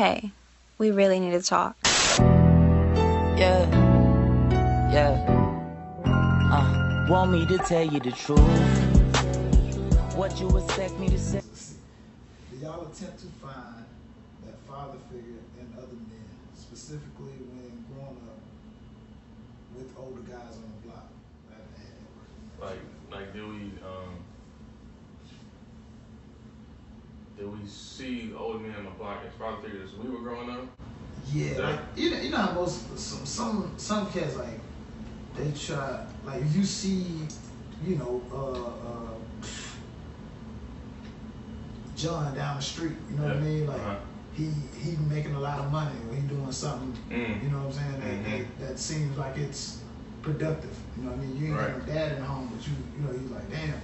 Hey, we really need to talk. Yeah, yeah. Uh, want me to tell you the truth? What you expect me to say? Do y'all attempt to find that father figure in other men, specifically when growing up with older guys on the block? that had that work? Like, like, do we, um, do we see old men on the block as father figures as we were growing up? Yeah, Yeah. like you know, you know how most some some some cats like they try like if you see, you know, uh, uh, John down the street, you know what I mean? Like uh-huh. he he making a lot of money or he doing something, Mm. you know what I'm saying? That, Mhm. that that seems like it's productive. You know what I mean? You ain't Right. got no dad at home, but you you know you like damn.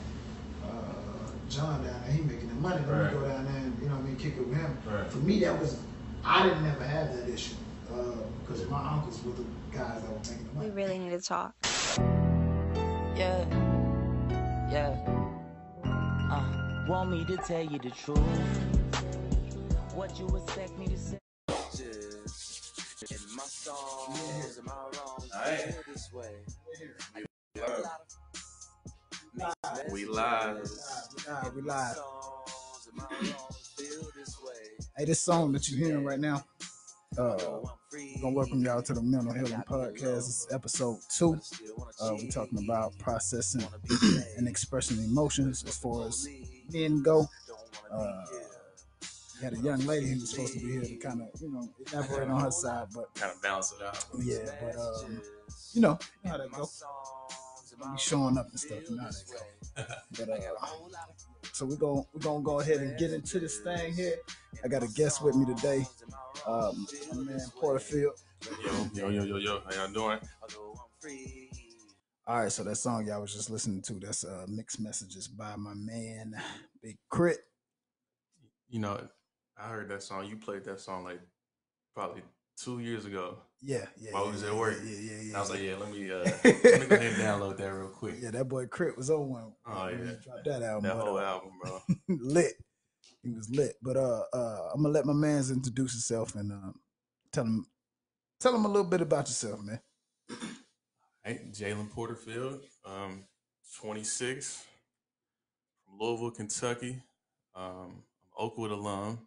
Uh, John down there, he making the money. Let Right. me go down there and you know what I mean, kick it with him. Right. For me, that was I didn't never have that issue because my uncles were the guys that were making the money. We really need to talk. Yeah, yeah. Uh, want me to tell you the truth? What you expect me to say? In my songs, am I wrong? Alright. Feel this way. We live. Nah, we live. Songs, am I wrong? Feel this way. Hey, this song that you're hearing right now, uh, we're gonna welcome y'all to the Mental Healing Podcast. This is episode two. Uh, we're talking about processing Wanna be saved. and expressing emotions as far as men go. Uh, we had a young lady who was supposed to be here to kind of, you know, elaborate on her side, but Kind of balance it out. yeah, but um, you know, you know how that go. Showing up and stuff, you know that. But uh, so we're gonna we're gonna go ahead and get into this thing here. I got a guest with me today, um, my man Porterfield. Yo, yo, yo, yo, yo. How y'all doing? All right, so that song y'all was just listening to, that's uh, mixed messages by my man Big Crit. You know, I heard that song. You played that song like probably two years ago. Yeah, yeah. While yeah, we was yeah, at work. Yeah, yeah, yeah. I was like, yeah. let me, uh, let me go ahead and download that real quick. Yeah, that boy K.R.I.T. was on one. Oh, yeah. dropped that album. That whole album, bro. lit. He was lit. But uh, uh, I'm gonna let my man's introduce himself and uh, tell him tell him a little bit about yourself, man. Hey, Jalen Porterfield, um, 26, from Louisville, Kentucky. Um, I'm Oakwood alum,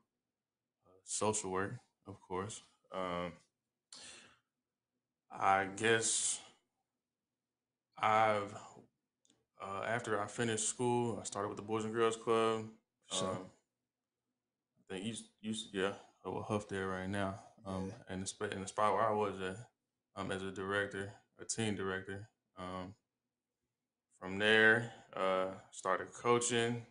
uh, social work, of course. Um, I guess I've uh, after I finished school, I started with the Boys and Girls Club. Sure. Um, I think you you yeah, I will huff there right now. Um, Yeah. and the spot in the spot where I was at, um, as a director, a team director. Um, from there, uh, started coaching.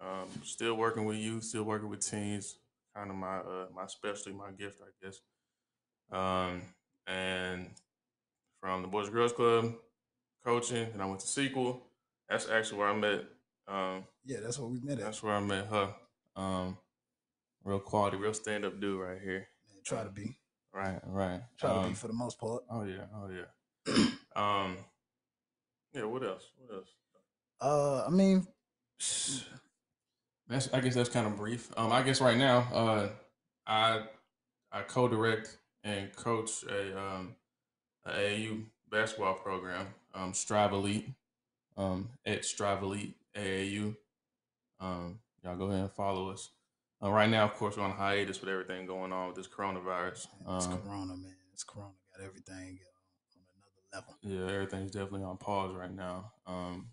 Um, still working with youth, still working with teens. Kind of my uh, my specialty, my gift, I guess. Um, and from the Boys and Girls Club, coaching, and I went to Sequel. That's actually where I met. Um, Yeah, that's where we met at. that's where I met her. Um, real quality, real stand up dude right here. Man, try to be. Right, right. Try to Um, be for the most part. Oh yeah, oh yeah. um, yeah. What else? What else? Uh, I mean, That's I guess that's kind of brief. Um, I guess right now, uh, I I co-direct and coach a um a AAU basketball program, um, Strive Elite, um, at Strive Elite AAU. Um, y'all go ahead and follow us. Uh, right now, of course, we're on hiatus with everything going on with this coronavirus. it's Um, Corona, man. It's Corona. Got everything uh, on another level. Yeah, everything's definitely on pause right now. Um,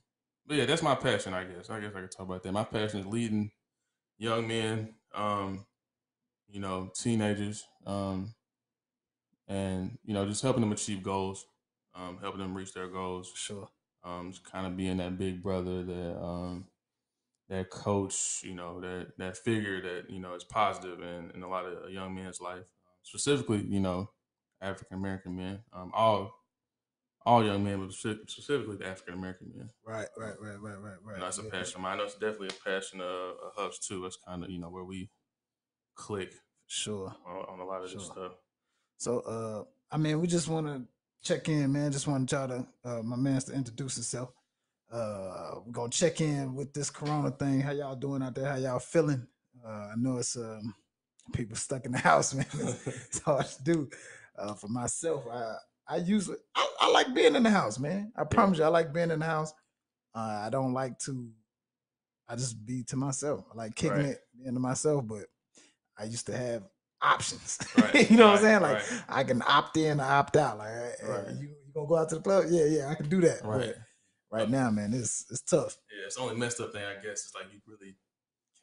but yeah, that's my passion. I guess. I guess I could talk about that. My passion is leading young men, um, you know, teenagers, um, and you know, just helping them achieve goals, um, helping them reach their goals. Sure. Um, just kind of being that big brother, that um, that coach, you know, that that figure that you know is positive in, in a lot of young men's life, specifically, you know, African American men. Um, all all young men, but specifically the African American men. Right, right, right, right, right, right. And that's a Yeah. passion of mine. That's definitely a passion of, of Huff's too. That's kind of you know where we click Sure. on, on a lot of this stuff. So, uh, I mean, we just want to check in, man. Just want y'all to, uh, my man's to introduce himself. Uh, we're gonna check in with this Corona thing. How y'all doing out there? How y'all feeling? Uh, I know it's um, people stuck in the house, man. It's hard to do. Uh, for myself, I I usually I, I like being in the house, man. I promise you, I like being in the house. Uh, I don't like to. I just be to myself. I like kicking Right. it into myself, but I used to have options. Right, you know what I'm saying? Like right. I can opt in opt out. Like, Right. you, you gonna go out to the club? Yeah, yeah, I can do that. Right. But right now, man, it's it's tough. Yeah, it's the only messed up thing I guess is like you really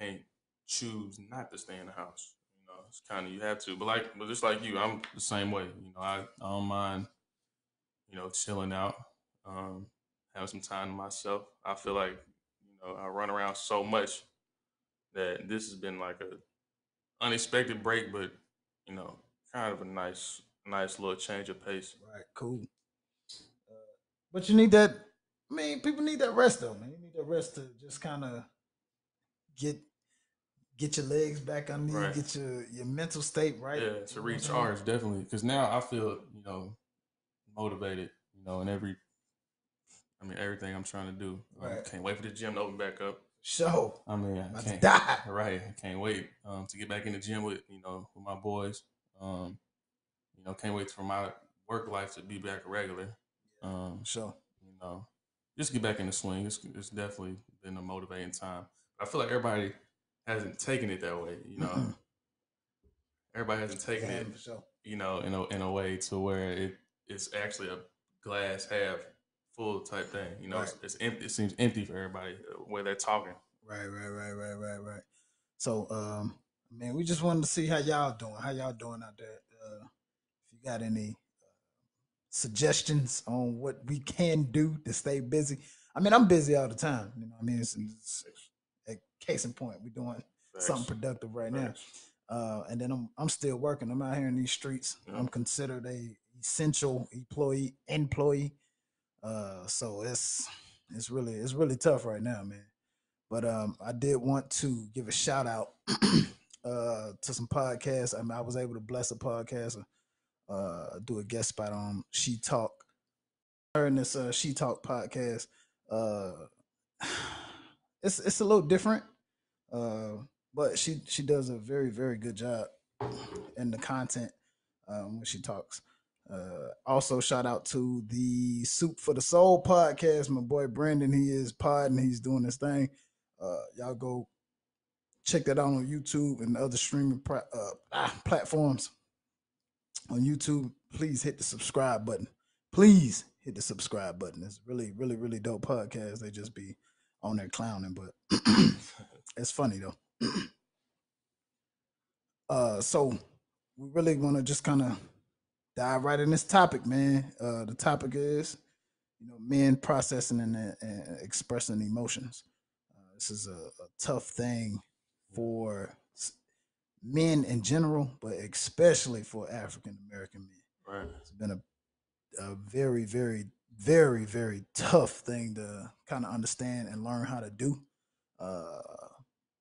can't choose not to stay in the house. You know, it's kind of you have to. But like, but just like you, I'm the same way. You know, I, I don't mind, you know, chilling out, um, having some time to myself. I feel like you know I run around so much that this has been like a unexpected break, but you know, kind of a nice, nice little change of pace. Right, cool. Uh, but you need that. I mean, people need that rest though, man. You need that rest to just kind of get get your legs back under you, Right. get your your mental state right. Yeah, to recharge definitely. Because now I feel you know motivated. You know, in every, I mean everything I'm trying to do. Right. Can't wait for the gym to open back up. Show. I mean, I can't. die. Right, I can't wait um, to get back in the gym with you know with my boys. Um, you know, can't wait for my work life to be back regular. Um, Show. you know, just get back in the swing. It's, it's definitely been a motivating time. I feel like everybody hasn't taken it that way. You know, everybody hasn't taken Yeah, it you know, in a in a way to where it it's actually a glass half full type thing. You know, Right. it's empty. It seems empty for everybody uh, where they're talking. Right, right, right, right, right, right. So, um, man, we just wanted to see how y'all doing. How y'all doing out there? Uh, if you got any uh, suggestions on what we can do to stay busy. I mean, I'm busy all the time. You know, I mean, it's, it's a case in point. We're doing something productive right now. Uh, and then I'm I'm still working. I'm out here in these streets. Yeah. I'm considered a essential employee employee. Uh, so it's it's really it's really tough right now, man. But um, I did want to give a shout out uh to some podcasts. I mean, I was able to bless a podcast, uh, do a guest spot on She Talk. In this uh, She Talk podcast. Uh, it's it's a little different. Uh, but she she does a very very good job in the content um, when she talks. Uh, also, shout out to the Soup for the Soul podcast. My boy Brandon, he is podding, he's doing this thing. Uh, y'all go check that out on YouTube and other streaming uh, ah, platforms. On YouTube, please hit the subscribe button. Please hit the subscribe button. It's really, really, really dope podcast. They just be on there clowning, but it's funny though. uh, so we really want to just kind of dive right in this topic, man. Uh, the topic is, you know, men processing and, and expressing emotions. Uh, this is a, a tough thing for men in general, but especially for African American men. Right. It's been a a very, very, very, very tough thing to kind of understand and learn how to do. Uh,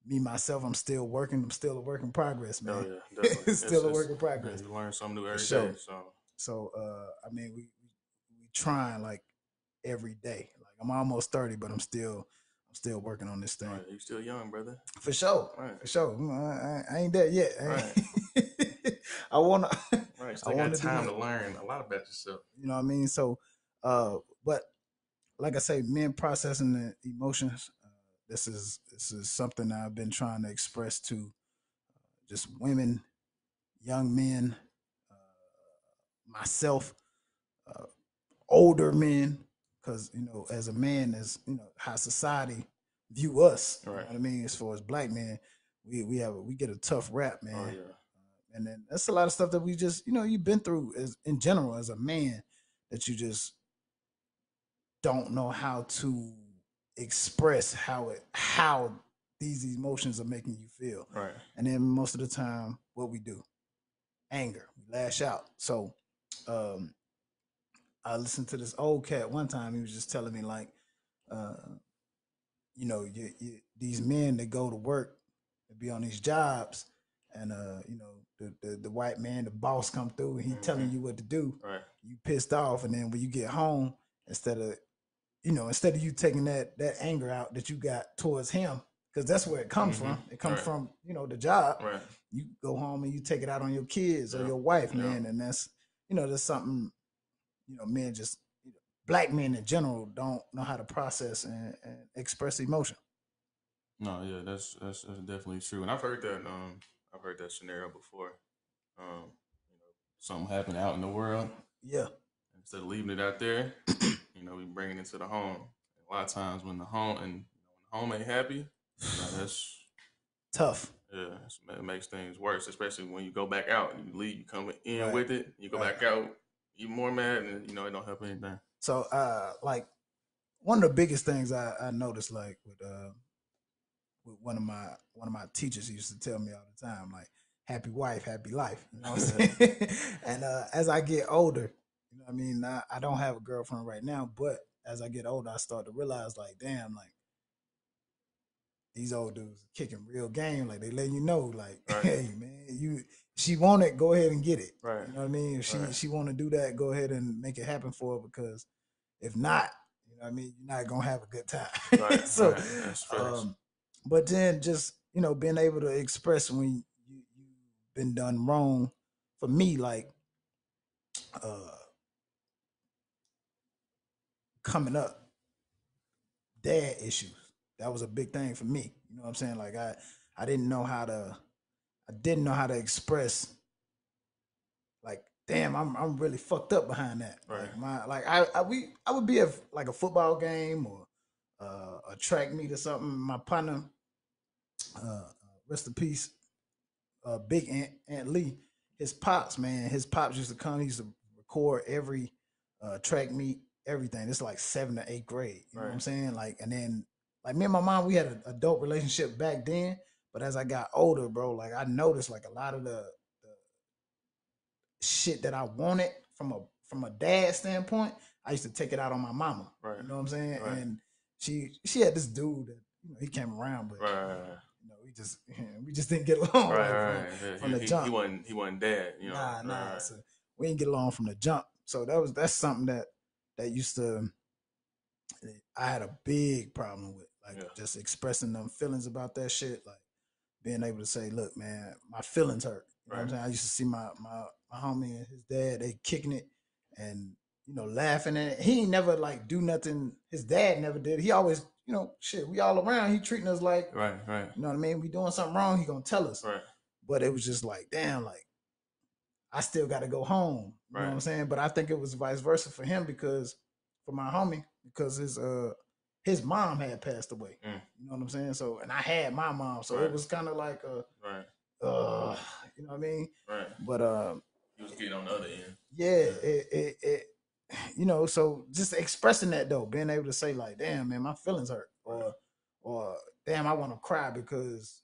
me myself, I'm still working. I'm still a work in progress, man. Oh yeah, definitely. It's still a work in progress. You learn something new every day. sure. So So, uh, I mean, we we, trying like every day. Like I'm almost thirty, but I'm still I'm still working on this thing right, you still young, brother. for sure. Right. For sure. Mm, I, I- I ain't there yet. I, Right. I wanna. Right. So I got time to learn a lot about yourself. You know what I mean? So, uh, but like I say, men processing the emotions. Uh, this is this is something I've been trying to express to uh, just women, young men, uh, myself, uh, older men, because you know, as a man, as you know, how society view us. You know Right. what I mean? As far as black men, we we have a, we get a tough rap, man Oh yeah. and then that's a lot of stuff that we just you know you've been through as in general as a man that you just don't know how to express how it how these emotions are making you feel Right. and then most of the time what we do anger we lash out so um i listened to this old cat one time he was just telling me like uh you know you, you, these men that go to work they be on these jobs and uh you know the, the the white man the boss come through and he telling Mhm. you what to do Right. you pissed off and then when you get home instead of you know instead of you taking that that anger out that you got towards him because that's where it comes Mhm. from. It comes Right. from you know the job. Right. You go home and you take it out on your kids or your wife, Yeah. man, and that's you know that's something you know men just black men in general don't know how to process and, and express emotion. No, yeah, that's, that's that's definitely true, and I've heard that. Um, I've heard that scenario before. Um, you know, something happened out in the world. Yeah, Instead of leaving it out there, you know, we bring it into the home. A lot of times when the home and you know, when the home ain't happy, you that's tough. yeah, it makes things worse. Especially when you go back out, you leave, you come in Right. with it, you go Right. back out even more mad, and you know it don't help anything. So, uh, like one of the biggest things I, I noticed, like with uh, with one of my one of my teachers, used to tell me all the time, like "happy wife, happy life." You know what I'm saying? and uh, as I get older, you know, what I mean, I, I don't have a girlfriend right now, but as I get older, I start to realize, like, damn, like these old dudes kicking real game. Like they letting you know, like, Right. hey, man, you she want it, go ahead and get it. Right. You know what I mean? If she Right. she want to do that, go ahead and make it happen for her because if not, you know what I mean, you're not gonna have a good time. Right. so. Um, but then just you know being able to express when you you've been done wrong, for me, like uh coming up, dad issues. That was a big thing for me. You know what I'm saying? Like I I didn't know how to I didn't know how to express like damn I'm I'm really fucked up behind that. Like Right. my like I, I we I would be at like a football game or uh, a track meet or something. My partner, uh, rest in peace, uh, Big Aunt, Aunt Lee, his pops, man, his pops used to come. He used to record every uh, track meet, everything. It's like seven to eighth grade. You know what I'm saying? Like, and then like me and my mom, we had a, a dope relationship back then. But as I got older, bro, like I noticed like a lot of the, the shit that I wanted from a from a dad standpoint, I used to take it out on my mama. Right. You know what I'm saying? Right. And she she had this dude that you know he came around, but right. Right. Right. you know we just we just didn't get along. Right, like, from- right. Yeah, from he, the jump. He wasn't. He wasn't dead. You know. nah, nah. right. So we didn't get along from the jump. So that was that's something that that used to I had a big problem with, like Yeah. just expressing them feelings about that shit, like being able to say, "Look, man, my feelings hurt." You know what I'm saying? I used to see my my my homie and his dad they kicking it and you know laughing at it. He ain't never like do nothing. His dad never did. He always you know shit. We all around. He treating us like Right. Right. you know what I mean. We doing something wrong. He gonna tell us Right. but it was just like, damn, like I still got to go home. You know what I'm saying? But I think it was vice versa for him because for my homie because his uh his mom had passed away. Mm. You know what I'm saying? So and I had my mom, so Right. it was kind of like uh Right. uh you know what I mean? Right. But um He was getting on the other end. yeah, it, it it you know, so just expressing that though, being able to say like, damn man, my feelings hurt, or or damn, I want to cry because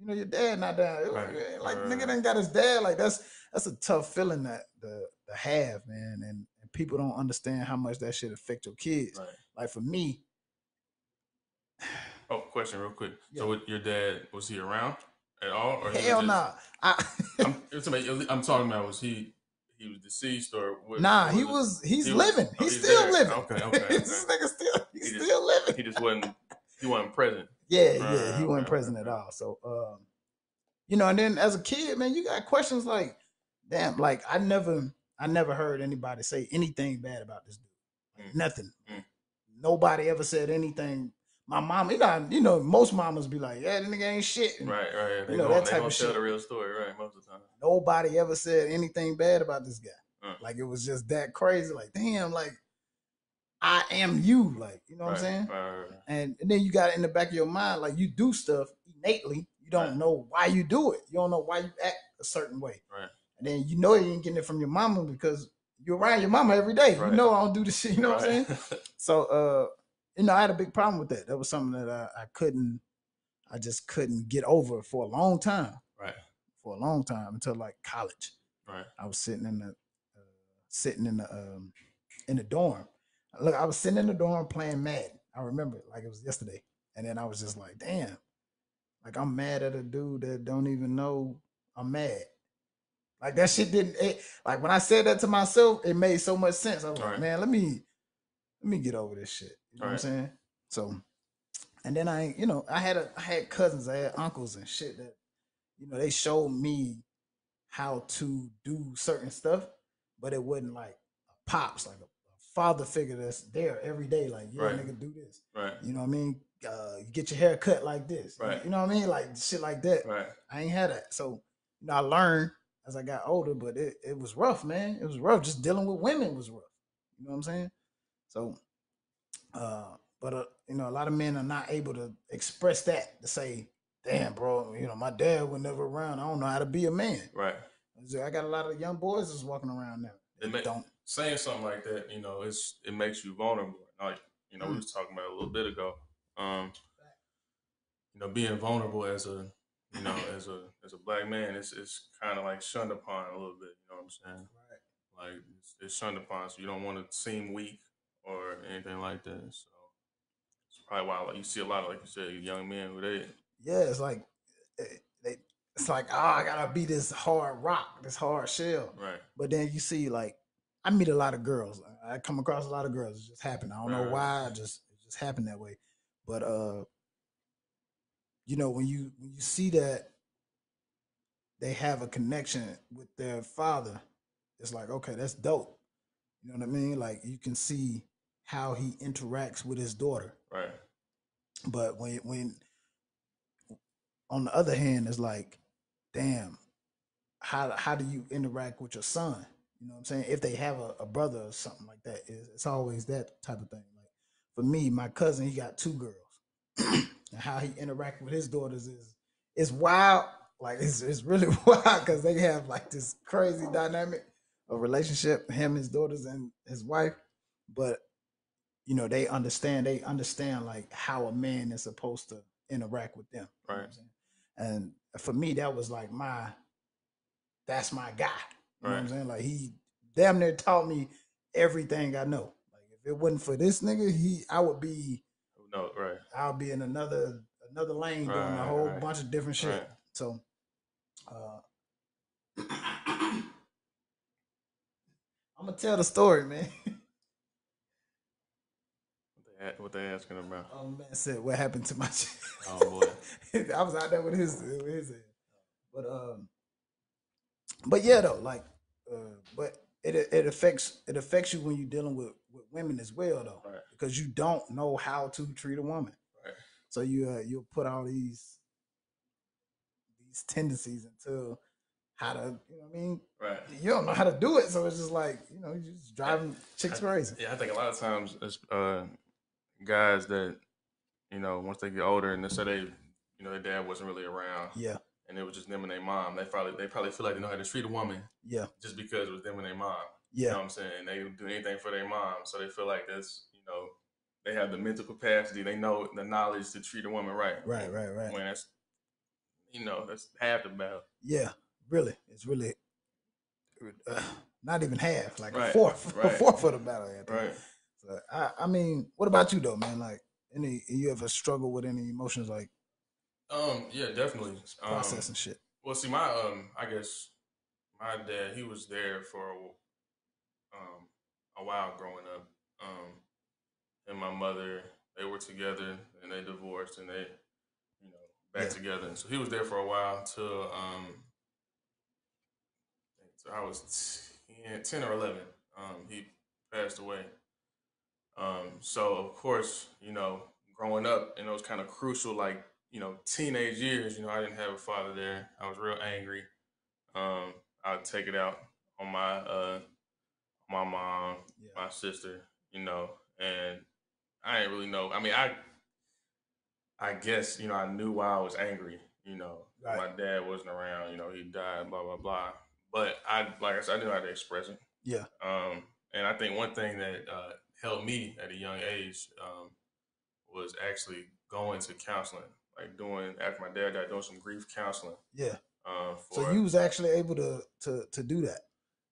you know your dad not down. Right, Like right, nigga didn't got his dad. Like that's that's a tough feeling that the to have, man, and, and people don't understand how much that shit affect your kids. Right. Like for me, Oh, question, real quick. Yeah. So, with your dad was he around at all? Or he hell just- nah. I, I'm, I'm talking about was he he was deceased or what, nah, he was he's he was- living. oh, he's, he's still there. living. Okay, okay, okay. this nigga still he's He just- still living. He just wasn't he wasn't present. Yeah, Right, yeah, right, he wasn't okay, present okay, at all. So, um, you know, and then as a kid, man, you got questions like, damn, like I never, I never heard anybody say anything bad about this dude. Like, Mm. Nothing. Mm. Nobody ever said anything. My mom, you know, you know, most mamas be like, yeah, that nigga ain't shit. And Right, right. They You know, gonna, that type gonna of tell shit. the real story, right? Most of the time. Nobody ever said anything bad about this guy. Mm. Like it was just that crazy. Like, damn, like I am you. Like, you know what I'm saying? Right, right, right. and, and then you got it in the back of your mind like you do stuff innately you don't Right. know why you do it you don't know why you act a certain way Right. and then you know you ain't getting it from your mama because you're around your mama every day Right. you know i don't do this shit you know what i'm saying so uh you know i had a big problem with that that was something that i, I couldn't i just couldn't get over for a long time right, for a long time until like college right. I was sitting in the uh, sitting in the um, in the dorm. Look, I was sitting in the dorm playing Madden. I remember it like it was yesterday. And then I was just like, damn, like I'm mad at a dude that don't even know I'm mad. Like that shit didn't it, like when I said that to myself, it made so much sense. I was like, Right. man, let me let me get over this shit. You know what I'm Right. saying? So And then I, you know, I had a, I had cousins, I had uncles and shit that, you know, they showed me how to do certain stuff, but it wasn't like a pops, like a father figure that's there every day. Like, yeah, Right. nigga, do this. Right. You know what I mean? Uh, get your hair cut like this. Right. You know what I mean? Like shit like that. Right. I ain't had that. So, you know, I learned as I got older, but it, it was rough, man. It was rough. Just dealing with women was rough. You know what I'm saying? So, uh, but uh, you know, a lot of men are not able to express that to say, "Damn, bro, you know, my dad was never around. I don't know how to be a man." Right. I got a lot of young boys that's walking around now. It ma- don't. saying something like that, you know, it's it makes you vulnerable. Like you know, we Mm. was talking about a little bit ago. Um, you know, being vulnerable as a you know as a as a black man, it's it's kind of like shunned upon a little bit. You know what I'm saying? Right. Like it's, it's shunned upon, so you don't want to seem weak or anything like that. So it's probably why like you see a lot of like you said, young men who they Yeah, it's like eh, they. It's like, oh, I gotta be this hard rock, this hard shell. right, But then you see, like, I meet a lot of girls. I come across a lot of girls. It just happened. I don't know why. It just it just happened that way. But uh, you know, when you when you see that they have a connection with their father, it's like, okay, that's dope. You know what I mean? Like you can see how he interacts with his daughter. right, But when when on the other hand, it's like, damn, how how do you interact with your son? You know what I'm saying? If they have a, a brother or something like that, it's, it's always that type of thing. Like for me, my cousin, he got two girls, and how he interact with his daughters is is wild. Like it's it's really wild because they have like this crazy dynamic of relationship, him, his daughters, and his wife. But you know, they understand. They understand like how a man is supposed to interact with them. you know what I'm Right. saying? And for me, that was like my, that's my guy. You know what I'm saying? Like he damn near taught me everything I know. Like if it wasn't for this nigga, he I would be no, right, I'll be in another another lane doing a whole right. bunch of different shit. Right. So uh I'm gonna tell the story, man. what they a- what they asking about? Oh man said what happened to my chick. Oh boy, I was out there with his with his ass. But um but yeah though, like uh but it it affects it affects you when you're dealing with, with women as well though. Right. Because you don't know how to treat a woman. Right. So you uh, you'll put all these these tendencies into how to you know what I mean? right. You don't know how to do it, so it's just like, you know, you're just driving chicks crazy. Yeah, I think a lot of times it's uh, guys that you know once they get older and they say they you know their dad wasn't really around Yeah, and it was just them and their mom. They probably they probably feel like they know how to treat a woman yeah, just because it was them and their mom. You know yeah, what I'm saying? And They do anything for their mom, so they feel like that's you know they have the mental capacity. They know the knowledge to treat a woman right. right, right, right. When that's you know that's half the battle. Yeah, really, it's really uh, not even half, like a Right, fourth, a fourth of the battle. I. Right. So, I, I mean, what about you though, man? Like, any you ever struggle with any emotions like Um. Yeah. Definitely. Um, processing shit? Well, see, my um, I guess my dad, he was there for um a while growing up. Um, and my mother, they were together, and they divorced, and they, you know, back Yeah. together. And so he was there for a while till um, so I was 10, 10 or eleven. Um, he passed away. Um, so of course, you know, growing up in those kind of crucial, like you know, teenage years, you know, I didn't have a father there. I was real angry. Um, I'd take it out on my uh, my mom, Yeah. my sister, you know, and I didn't really know. I mean, I I guess you know I knew why I was angry. You know, Right. my dad wasn't around. You know, he died. Blah blah blah. But I, like I said, I knew how to express it. Yeah, Um, and I think one thing that uh, helped me at a young age um, was actually going to counseling, like doing after my dad died, doing some grief counseling. yeah. Uh, for, So you was actually able to to to do that.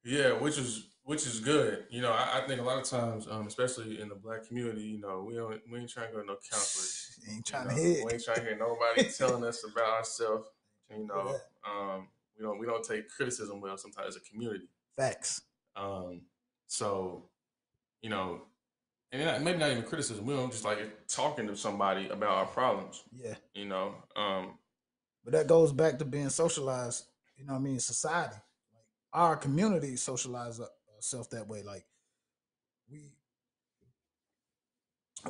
yeah, which is which is good. You know, I, I think a lot of times, um, especially in the black community, you know, we don't we ain't trying to go to no counselors. Ain't you trying know? to hit. We ain't trying to hear nobody telling us about ourselves. You know, um, we don't we don't take criticism well sometimes as a community. Facts. Um, so, you know, and not, maybe not even criticism. We don't just like talking to somebody about our problems. Yeah. You know, um, But that goes back to being socialized. You know what I mean? Society, like our community, socialize ourselves that way. Like we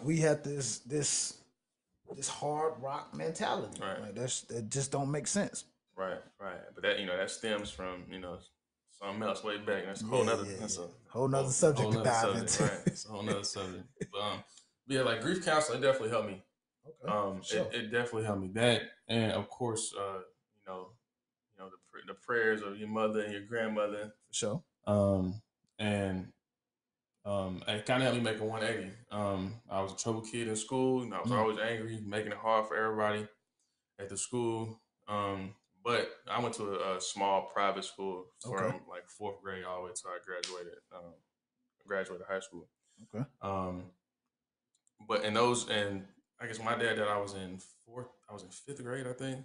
we have this this this hard rock mentality. Right. Like that's that just don't make sense. right, right. But that you know that stems from you know something else way back. That's a whole Yeah, nother yeah, that's a Whole nother subject whole to dive subject, into. Right. It's a whole nother subject. But, um, yeah, like grief counseling definitely helped me. Okay. Um, sure. it, it definitely helped me. That and of course, uh, you know, you know the the prayers of your mother and your grandmother. For sure. Um, and um, it kind of helped me make a 180. Um, I was a trouble kid in school. And I was Mm. always angry, making it hard for everybody at the school. Um, but I went to a, a small private school from Okay. like fourth grade all the way till I graduated. Um, graduated high school. Okay. Um, but in those, and I guess my dad that I was in fourth, I was in fifth grade, I think.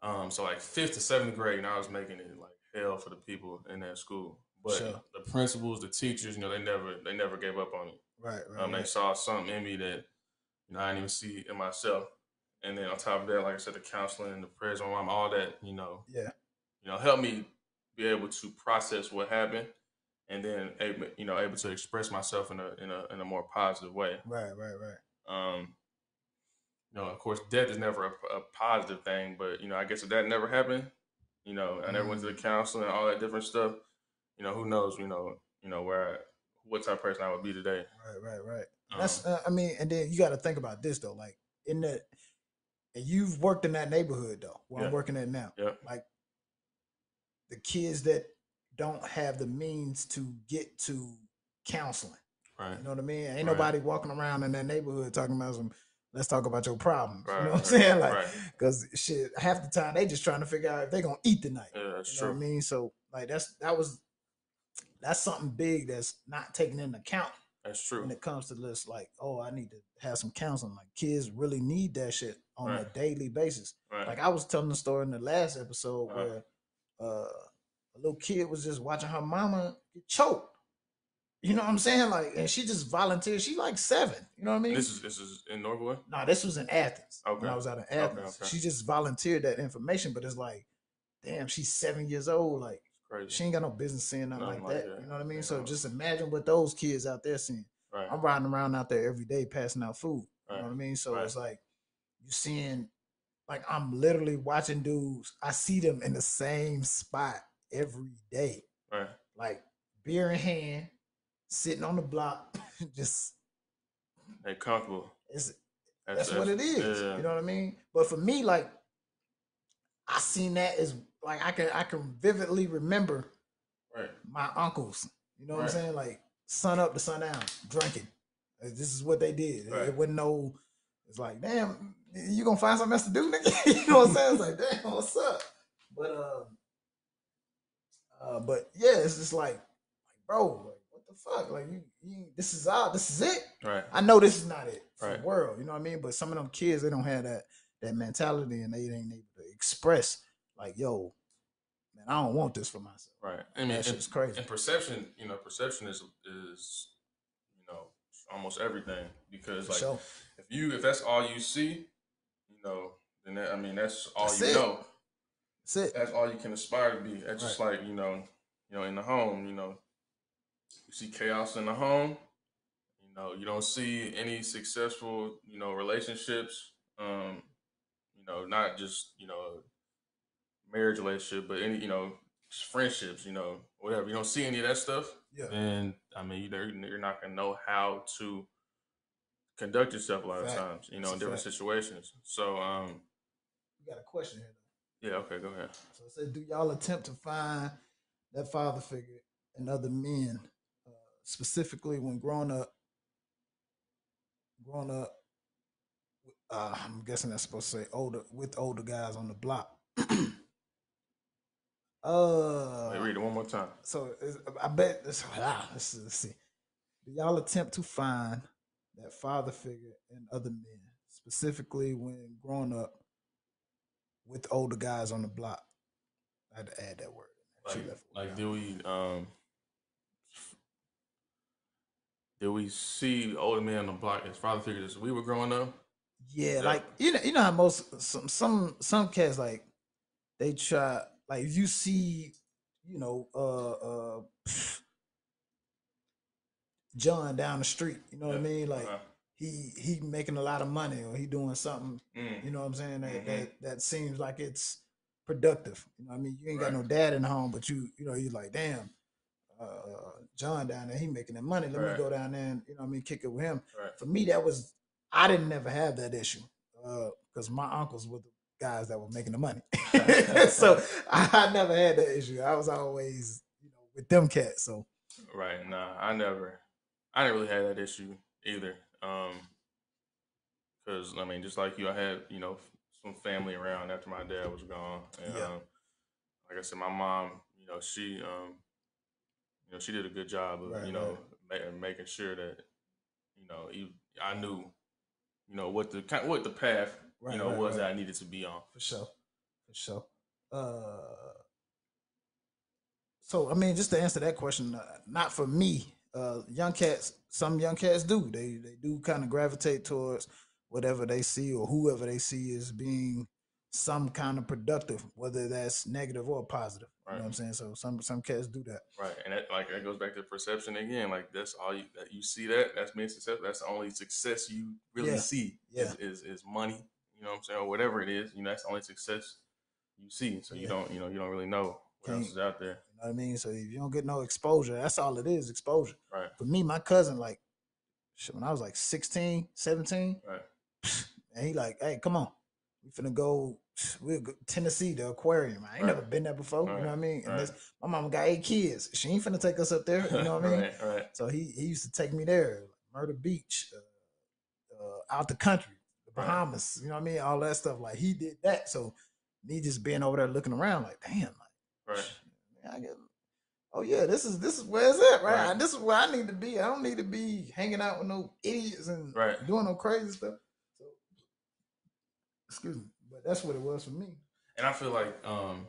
Um, so like fifth to seventh grade, and I was making it like hell for the people in that school. But Sure. the principals, the teachers, you know, they never, they never gave up on me. Right. Right. Um, they right. saw something in me that, you know, I didn't even see in myself. And then on top of that, like I said, the counseling and the prayers on my mom, all that, you know, Yeah. you know, help me be able to process what happened, and then able, you know, able to express myself in a in a in a more positive way. Right. Right. Right. Um, you know, of course, death is never a, a positive thing, but you know, I guess if that never happened, you know, I never went to the counseling and all that different stuff. You know, who knows? You know, you know where, I, what type of person I would be today. Right. Right. Right. Um, That's. Uh, I mean, and then you got to think about this though. Like in the, and you've worked in that neighborhood though. Where Yeah. I'm working at now. yeah, Like the kids that don't have the means to get to counseling. right, You know what I mean? Ain't Right. nobody walking around in that neighborhood talking about some. Let's talk about your problems. right, you know right, what I'm saying? Like, right. because shit, half the time they just trying to figure out if they gonna eat tonight. Yeah, that's You know true. what I mean? So like that's that was that's something big that's not taken into account That's true. when it comes to this. Like, oh, I need to have some counseling. Like kids really need that shit on a daily basis. Right, Like I was telling the story in the last episode Uh-huh. where uh, a little kid was just watching her mama get choked. You know what I'm saying? Like, and she just volunteered. She like seven. You know what I mean? this is this is in Norwood. No, this was in Athens. When Okay. I was out in Athens. okay. She just volunteered that information, but it's like, damn, she's seven years old. Like, Crazy. she ain't got no business saying nothing Nothing like like that. that. You know what I mean? Yeah. So just imagine what those kids out there seeing. right, I'm riding around out there every day passing out food. You know what I mean? So Right. it's like you seeing like I'm literally watching dudes. I see them in the same spot every day. right, Like beer in hand, sitting on the block, just they comfortable. it's that's, what it is. Yeah, You know what I mean? But for me, like I seen that as like I can I can vividly remember right, my uncles. You know what I'm saying? Like sun up to sun down, drinking. This is what they did. Right. It wasn't no. It's like, damn, you gonna find something else to do, nigga? you know what I'm saying? It's like, damn, what's up? But um, uh, but yeah, it's just like, like, bro, like, what the fuck? Like, you, you, this is all. This is it. right, I know this is not it for Right. the world. You know what I mean? But some of them kids, they don't have that that mentality, and they ain't able to express like, yo, man, I don't want this for myself. right. I mean, That and- crazy. And perception, you know, perception is is you know almost everything because For like sure. if you if that's all you see, you know, then that, I mean that's all That's you it. know. That's it. That's all you can aspire to be. That's just like you know, you know, in the home, you know, you see chaos in the home. You know, you don't see any successful, you know, relationships. Um, you know, not just you know, marriage relationship, but any you know, just friendships. You know, whatever. You don't see any of that stuff Yeah. and I mean, you- you're, you're not gonna know how to conduct yourself a lot Fact. of times, you know, That's in different fact. situations. So, um, We got a question here. yeah, okay, go ahead. So it said, do y'all attempt to find that father figure in other men, uh, specifically when growing up? Growing up, uh, I'm guessing that's supposed to say older with older guys on the block. uh, Wait, read it one more time. so I bet this. Ah, let's, let's see. Do y'all attempt to find that father figure in other men, specifically when growing up with older guys on the block? I had to add that word. Like, like do we, um, did we see older men on the block as father figures as we were growing up? Yeah, Yeah. like you know, you know how most some some some cats like they try like if you see, you know, uh uh John down the street, you know what I mean? Like Uh, he he making a lot of money or he doing something, mm, you know what I'm saying? That Mhm. that, that seems like it's productive. You know what I mean? You ain't got no dad in the home, but you you know, you like, damn, uh John down there, he making that money. Let Right. me go down there and you know what I mean, kick it with him right. for me that was I didn't never have that issue because my uncles were the guys that were making the money, so I, never had that issue. I was always you know with them cats. So Right. Nah, I never, I didn't really have that issue either. Um, cause I mean, just like you, I had you know some family around after my dad was gone, and Yeah. um, like I said, my mom, you know, she, um, you know, she did a good job of Right, you know ma- making sure that you know you, I knew, you know, what the kind what the path Right, you know right, was right. that I needed to be on. for sure, for sure. Uh, so I mean, just to answer that question, uh, not for me. Uh, young cats, some young cats do. They they do kind of gravitate towards whatever they see or whoever they see as being some kind of productive, whether that's negative or positive. You know what I'm saying? So some some cats do that. Right, and that like that goes back to perception again. Like that's all you that you see that that's being successful. That's the only success you really Yeah, see. yeah. Is, is is money. You know what I'm saying, or whatever it is. You know, that's the only success you see. So you Yeah. don't you know you don't really know what else Can't- is out there. You know what I mean? So if you don't get no exposure, that's all it is, exposure. Right, For me, my cousin, like, shit, when I was like 16, 17, right, and he like, hey, come on. We finna go, we'll go Tennessee, the aquarium. I ain't Right. never been there before. You know what I mean? And right. this, my mama got eight kids. She ain't finna take us up there. You know what I mean? right, right, So he, he used to take me there, Myrtle Beach, uh, uh, out the country, the Right. Bahamas. You know what I mean? All that stuff. Like he did that. So me just being over there looking around, like, damn, like, right. I get, oh yeah, this is this is where it's at, right? Right. This is where I need to be. I don't need to be hanging out with no idiots and Right. doing no crazy stuff. So, excuse me, but that's what it was for me. And I feel like, um,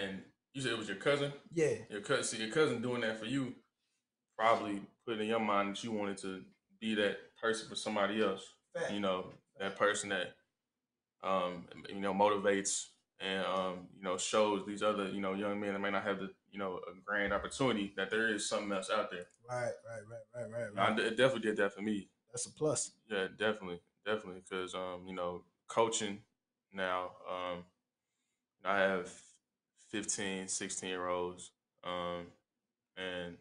and you said it was your cousin. Yeah, Your cousin, see, your cousin doing that for you, probably put in your mind that you wanted to be that person for somebody else. fact. you know that person that um you know motivates and um you know shows these other you know young men that may not have the you know a grand opportunity that there is something else out there right, right, right, right, right, right. d it definitely did that for me That's a plus. yeah definitely definitely because um you know coaching now um i have 15 16 year olds um and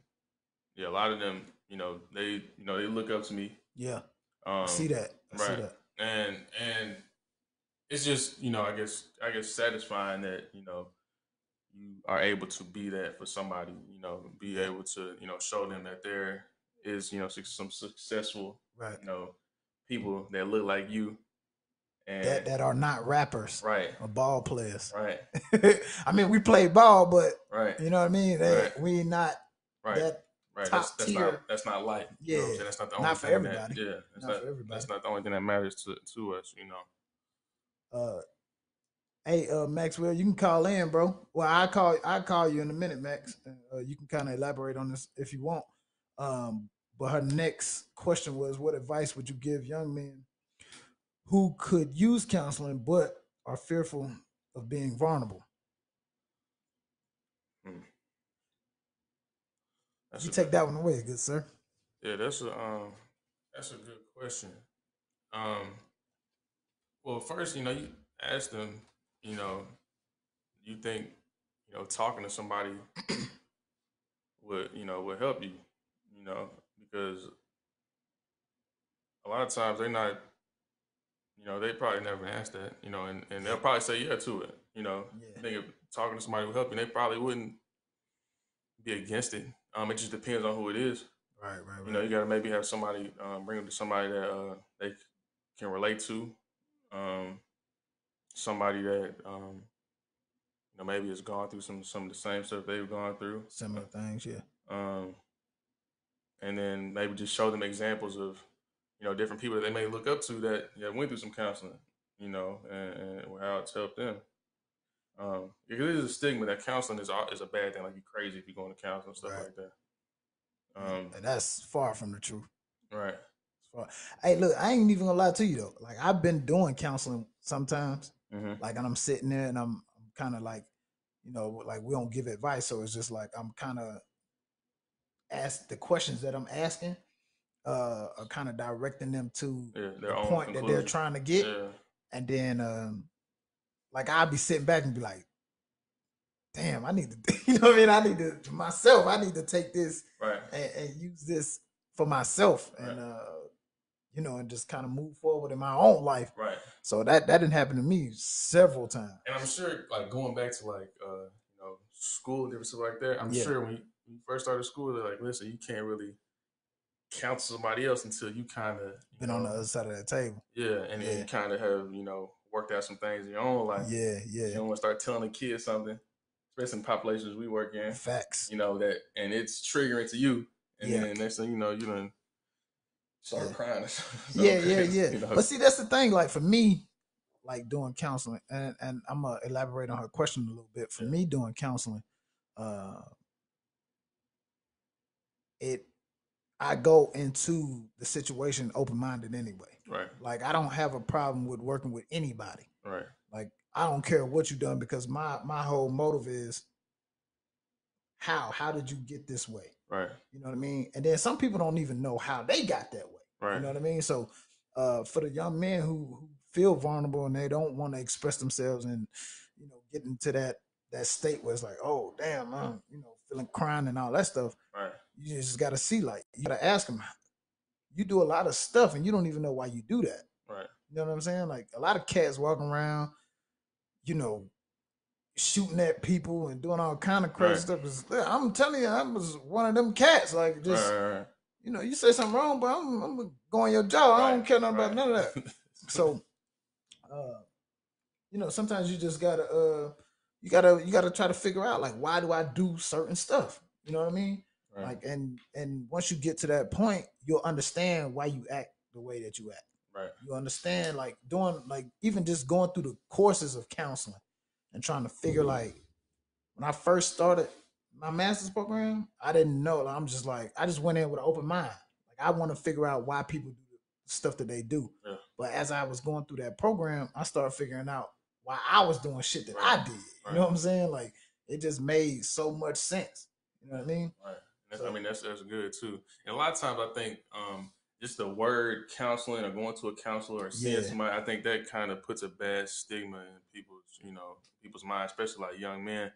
yeah a lot of them you know they you know they look up to me Yeah, um I see that. I see right. that. and and it's just you know i guess i guess satisfying that you know you are able to be that for somebody you know be able to you know show them that there is you know some successful Right. you know people that look like you and That that are not rappers right or ball players. right I mean, we play ball, but right you know what I mean. They, Right. We not right that right top that's, that's tier. not that's not life you know Yeah. that's not the Not only for thing everybody. that, yeah that's Not not, for everybody. that's not the only thing that matters to to us you know Uh, hey, uh, Maxwell, you can call in, bro. Well, I call I call you in a minute, Max. Uh, you can kind of elaborate on this if you want. Um, but her next question was, what advice would you give young men who could use counseling but are fearful of being vulnerable? that's you a- take that one away, good sir. Yeah, that's a um, that's a good question. Um, well, first, you know, you ask them, you know, you think, you know, talking to somebody would, you know, would help you, you know, because a lot of times they're not, you know, they probably never asked that, you know, and, and they'll probably say yeah to it, you know. Yeah. I think if talking to somebody would help you, they probably wouldn't be against it. Um, it just depends on who it is. Right, right, You know, you gotta maybe have somebody um, bring them to somebody that uh, they can relate to, um, somebody that um, you know maybe has gone through some some of the same stuff they've gone through, Similar things, yeah. um, and then maybe just show them examples of you know different people that they may look up to that that went through some counseling, you know, and, and how it's helped them. Um, because is a stigma that counseling is is a bad thing. Like you're crazy if you go into counseling and stuff Right. like that. Um, And that's far from the truth. Right. So, hey, look, I ain't even gonna lie to you though. Like I've been doing counseling sometimes. hmm Like, and I'm sitting there and I'm, I'm kind of like, you know, like we don't give advice, so it's just like I'm kind of ask the questions that I'm asking, uh, are kind of directing them to Yeah. the point that they're trying to get, Yeah. and then, um, like I'll be sitting back and be like, damn, I need to, you know what I mean? I need to to myself, I need to take this Right. and, and use this for myself Right. and uh you know and just kind of move forward in my own life Right. so that that didn't happen to me several times And I'm sure, like going back to like uh, you know school and different stuff like that. I'm Yeah. sure when you, when you first started school, they're like, listen, you can't really counsel somebody else until you kind of been on the other side of that table yeah, and then you kind of have you know worked out some things in your own life. yeah You yeah don't want to start telling a kid something, especially in populations we work in. facts You know that, and it's triggering to you, and Yeah. then next thing you know, you done start Yeah. crying. or something yeah yeah yeah you know? but see that's the thing like for me like doing counseling and and i'm gonna elaborate on her question a little bit for Yeah. me doing counseling uh it i go into the situation open-minded anyway right, like i don't have a problem with working with anybody right, Like I don't care what you've done because my my whole motive is how how did you get this way? Right, You know what I mean? And then some people don't even know how they got that way. right, You know what I mean? So uh for the young men who, who feel vulnerable and they don't want to express themselves and you know get into that that state where it's like, oh damn, I'm you know feeling crying and all that stuff. right, You just got to see like you got to ask them. You do a lot of stuff and you don't even know why you do that. right, You know what I'm saying? Like a lot of cats walking around, you know, shooting at people and doing all kind of crazy Right. stuff. I'm telling you, I was one of them cats. Like just, right, right, you know, you say something wrong, but I'm, I'm gonna go on your jaw. I don't care nothing about none of that. So, uh, you know, sometimes you just gotta, uh, you gotta, you gotta try to figure out like why do I do certain stuff? You know what I mean? Like, and and once you get to that point, you'll understand why you act the way that you act right, you understand like doing like even just going through the courses of counseling and trying to figure like when i first started my master's program i didn't know like, i'm just like i just went in with an open mind like i want to figure out why people do the stuff that they do Yeah. but as i was going through that program i started figuring out why i was doing shit that i Right. did you Right. know what i'm saying like it just made so much sense you know what i mean right. That's, I mean, that's that's good too. And a lot of times, I think um, just the word counseling or going to a counselor or seeing Yeah. somebody, I think that kind of puts a bad stigma in people's, you know, people's minds, especially like young men.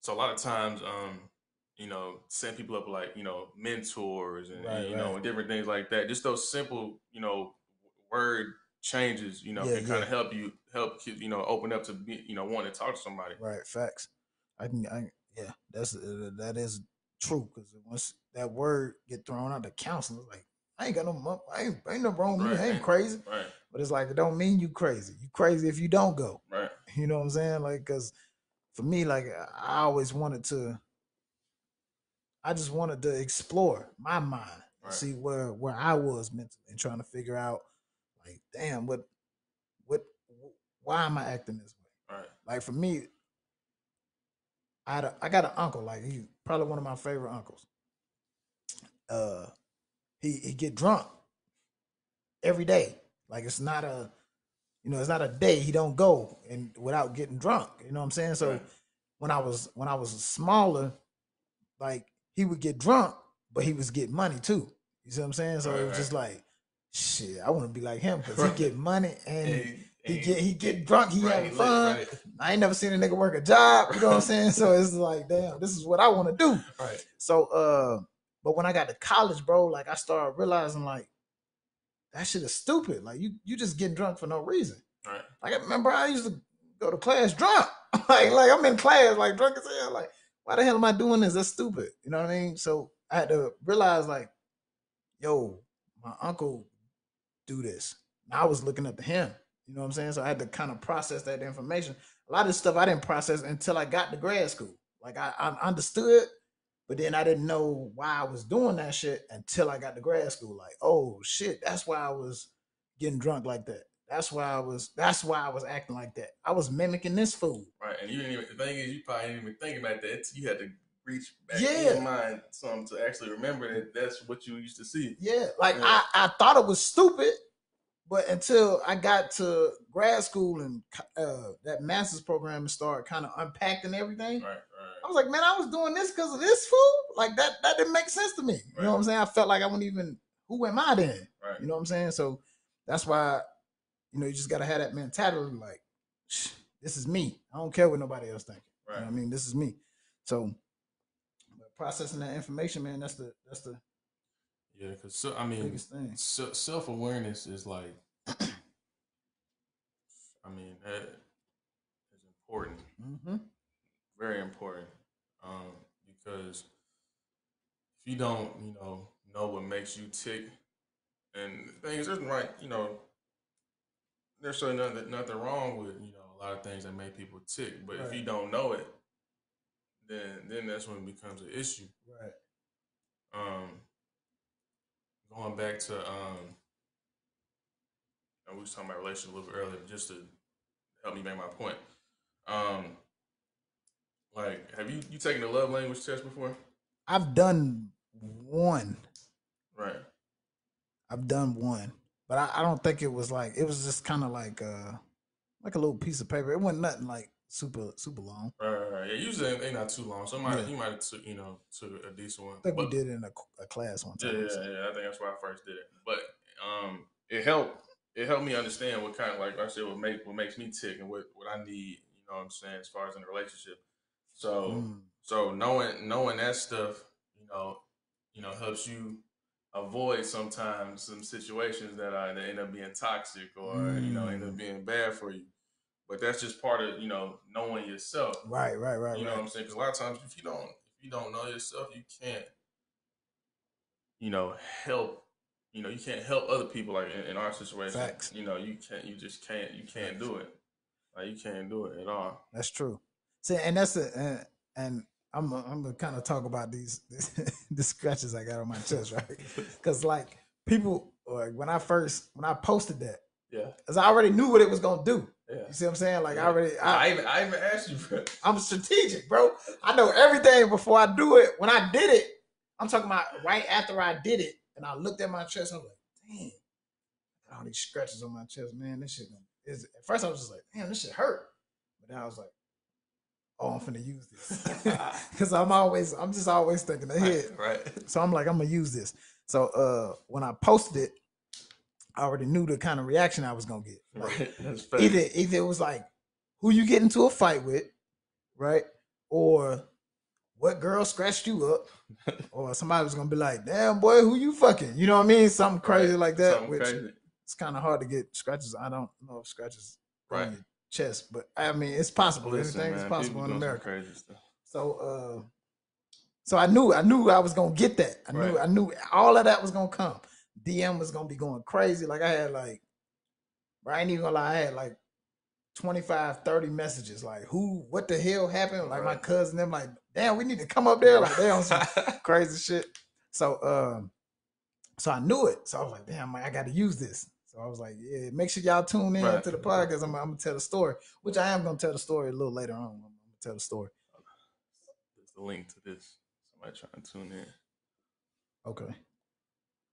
So a lot of times, um, you know, setting people up like you know mentors and, Right, you know and different things like that. Just those simple, you know, word changes, you know, Yeah, can kind yeah. of help you help you you know open up to be you know wanting to talk to somebody. Right, facts. I can, I yeah, that's uh, that is true because once that word get thrown out, the counselor like, I ain't got no, mo- I ain't, ain't no wrong with me, I ain't crazy. Right, But it's like it don't mean you crazy. You crazy if you don't go. right, You know what I'm saying? Like, cause for me, like I always wanted to. I just wanted to explore my mind, and Right. see where where I was mentally, and trying to figure out, like, damn, what, what, why am I acting this way? right, Like for me, I had a, I got an uncle. Like he's probably one of my favorite uncles. Uh, he he get drunk every day. Like it's not a, you know, it's not a day he don't go and without getting drunk. You know what I'm saying? So Right. when I was when I was smaller, like he would get drunk, but he was getting money too. You see what I'm saying? So Right, it was right. just like, shit, I want to be like him because he get money and. And He get he get drunk, he having fun. I ain't never seen a nigga work a job. You know what I'm saying? So it's like, damn, this is what I want to do. Right. So, uh, but when I got to college, bro, like I started realizing like that shit is stupid. Like you, you just getting drunk for no reason. Right. Like I remember I used to go to class drunk. like, like I'm in class like drunk as hell. Like, why the hell am I doing this? That's stupid. You know what I mean? So I had to realize like, yo, my uncle do this. And I was looking up to him. You know what I'm saying? So I had to kind of process that information. A lot of stuff I didn't process until I got to grad school. Like I, I understood, but then I didn't know why I was doing that shit until I got to grad school. Like, oh shit, that's why I was getting drunk like that. That's why I was. That's why I was acting like that. I was mimicking this fool. Right, and you didn't even. The thing is, you probably didn't even think about that. You had to reach back Yeah. in your mind some to actually remember that that's what you used to see. Yeah, like Yeah. I, I thought it was stupid, but until I got to grad school and uh, that master's program and started kind of unpacking everything, Right, I was like, man, I was doing this because of this fool. Like that, that didn't make sense to me. You know what I'm saying? I felt like I wouldn't even. Who am I then? Right. You know what I'm saying? So that's why, you know, you just gotta have that mentality. Like, "Shh, this is me. I don't care what nobody else thinking. You know what I mean, this is me. So processing that information, man, that's the that's the Yeah, because so, I mean, se- self awareness is like, I mean, that is important, Mm-hmm. very important, um, because if you don't, you know, know what makes you tick, and the thing is, there's right, you know, there's certainly nothing, nothing wrong with you know a lot of things that make people tick, but if you don't know it, then then that's when it becomes an issue. Right. um going back to um and we was talking about relationship a little bit earlier just to help me make my point um like have you you taken a love language test before I've done one. right I've done one, but I, I don't think it was like it was just kind of like uh like a little piece of paper. It wasn't nothing like super super long. right right, right. yeah usually they not too long so I might, Yeah. you might have took you know took a decent one I think But- we did it in a, a class one time. yeah, so. yeah. I think that's why I first did it. But um, it helped. It helped me understand what kind of like I said, what make what makes me tick and what what I need. You know what I'm saying as far as in a relationship. So Mm, so knowing knowing that stuff, you know, you know, helps you avoid sometimes some situations that are that end up being toxic or you know end up Mm. being bad for you. But that's just part of you know knowing yourself. right, right, right, You know what. I'm saying? Because a lot of times, if you don't, if you don't know yourself, you can't, you know, help. You know, you can't help other people. Like in, in our situation, Facts. you know, you can't. You just can't. You can't do it. Like you can't do it at all. That's true. See, and that's the and, and I'm I'm gonna kind of talk about these the scratches I got on my chest, right? Because like people, like when I first when I posted that, Yeah, because I already knew what it was gonna do. yeah. You see what I'm saying? Like I already, I, I even, I even asked you for. I'm strategic, bro. I know everything before I do it. When I did it, I'm talking about right after I did it, and I looked at my chest. I was like, "Damn, got all these scratches on my chest, man. This shit is." At first, I was just like, "Damn, this shit hurt," but then I was like, "Oh, I'm finna use this," because I'm always, I'm just always thinking ahead. Right, right. So I'm like, I'm gonna use this. So uh, when I posted it, I already knew the kind of reaction I was gonna get. Like, Right. That's either either it was like who you get into a fight with, right? Or what girl scratched you up, or somebody was gonna be like, "Damn boy, who you fucking?" You know what I mean? Something crazy Right. like that. Something which crazy. it's kind of hard to get scratches. I don't know if scratches Right. on your chest, but I mean it's possible. Listen, Anything is possible in America. Crazy stuff. So uh so I knew I knew I was gonna get that. I knew I knew all of that was gonna come. DM was gonna be going crazy. Like I had like bro, I ain't even gonna lie, I had like 25, 30 messages. Like who what the hell happened? Like my cousin, them like, damn, we need to come up there. Like they on some crazy shit. So um so I knew it. So I was like, damn, man, I gotta use this. So I was like, yeah, make sure y'all tune in Right. to the podcast. I'm, I'm gonna tell the story, which I am gonna tell the story a little later on. I'm gonna tell the story. There's the link to this. Somebody trying to tune in. Okay.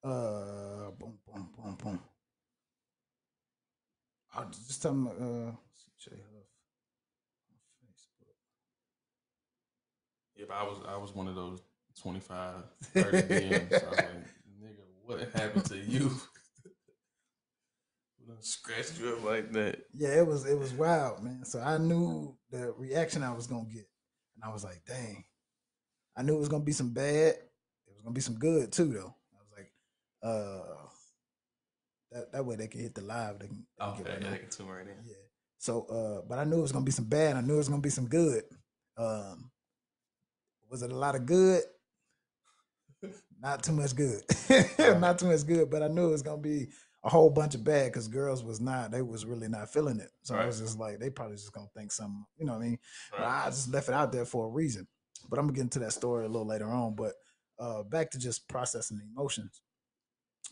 Uh, boom, boom, boom, boom. Just tell them. Uh, J Huff on Facebook. Yeah, but I was I was one of those 25, 30 DMs. So I was like, nigga, what happened to you? Scratched you up like that? Yeah, it was it was wild, man. So I knew the reaction I was gonna get, and I was like, dang. I knew it was gonna be some bad. It was gonna be some good too, though. I was like, uh, that that way they can hit the live. They can, they can Okay, get right yeah, they can tune right in. Yeah. So, uh, but I knew it was gonna be some bad. I knew it was gonna be some good. Um, was it a lot of good? Not too much good. not too much good. But I knew it was gonna be a whole bunch of bad because girls was not. They was really not feeling it. So I was just like, they probably just gonna think something. You know what I mean? But I just left it out there for a reason. But I'm gonna get into that story a little later on. But uh, back to just processing emotions.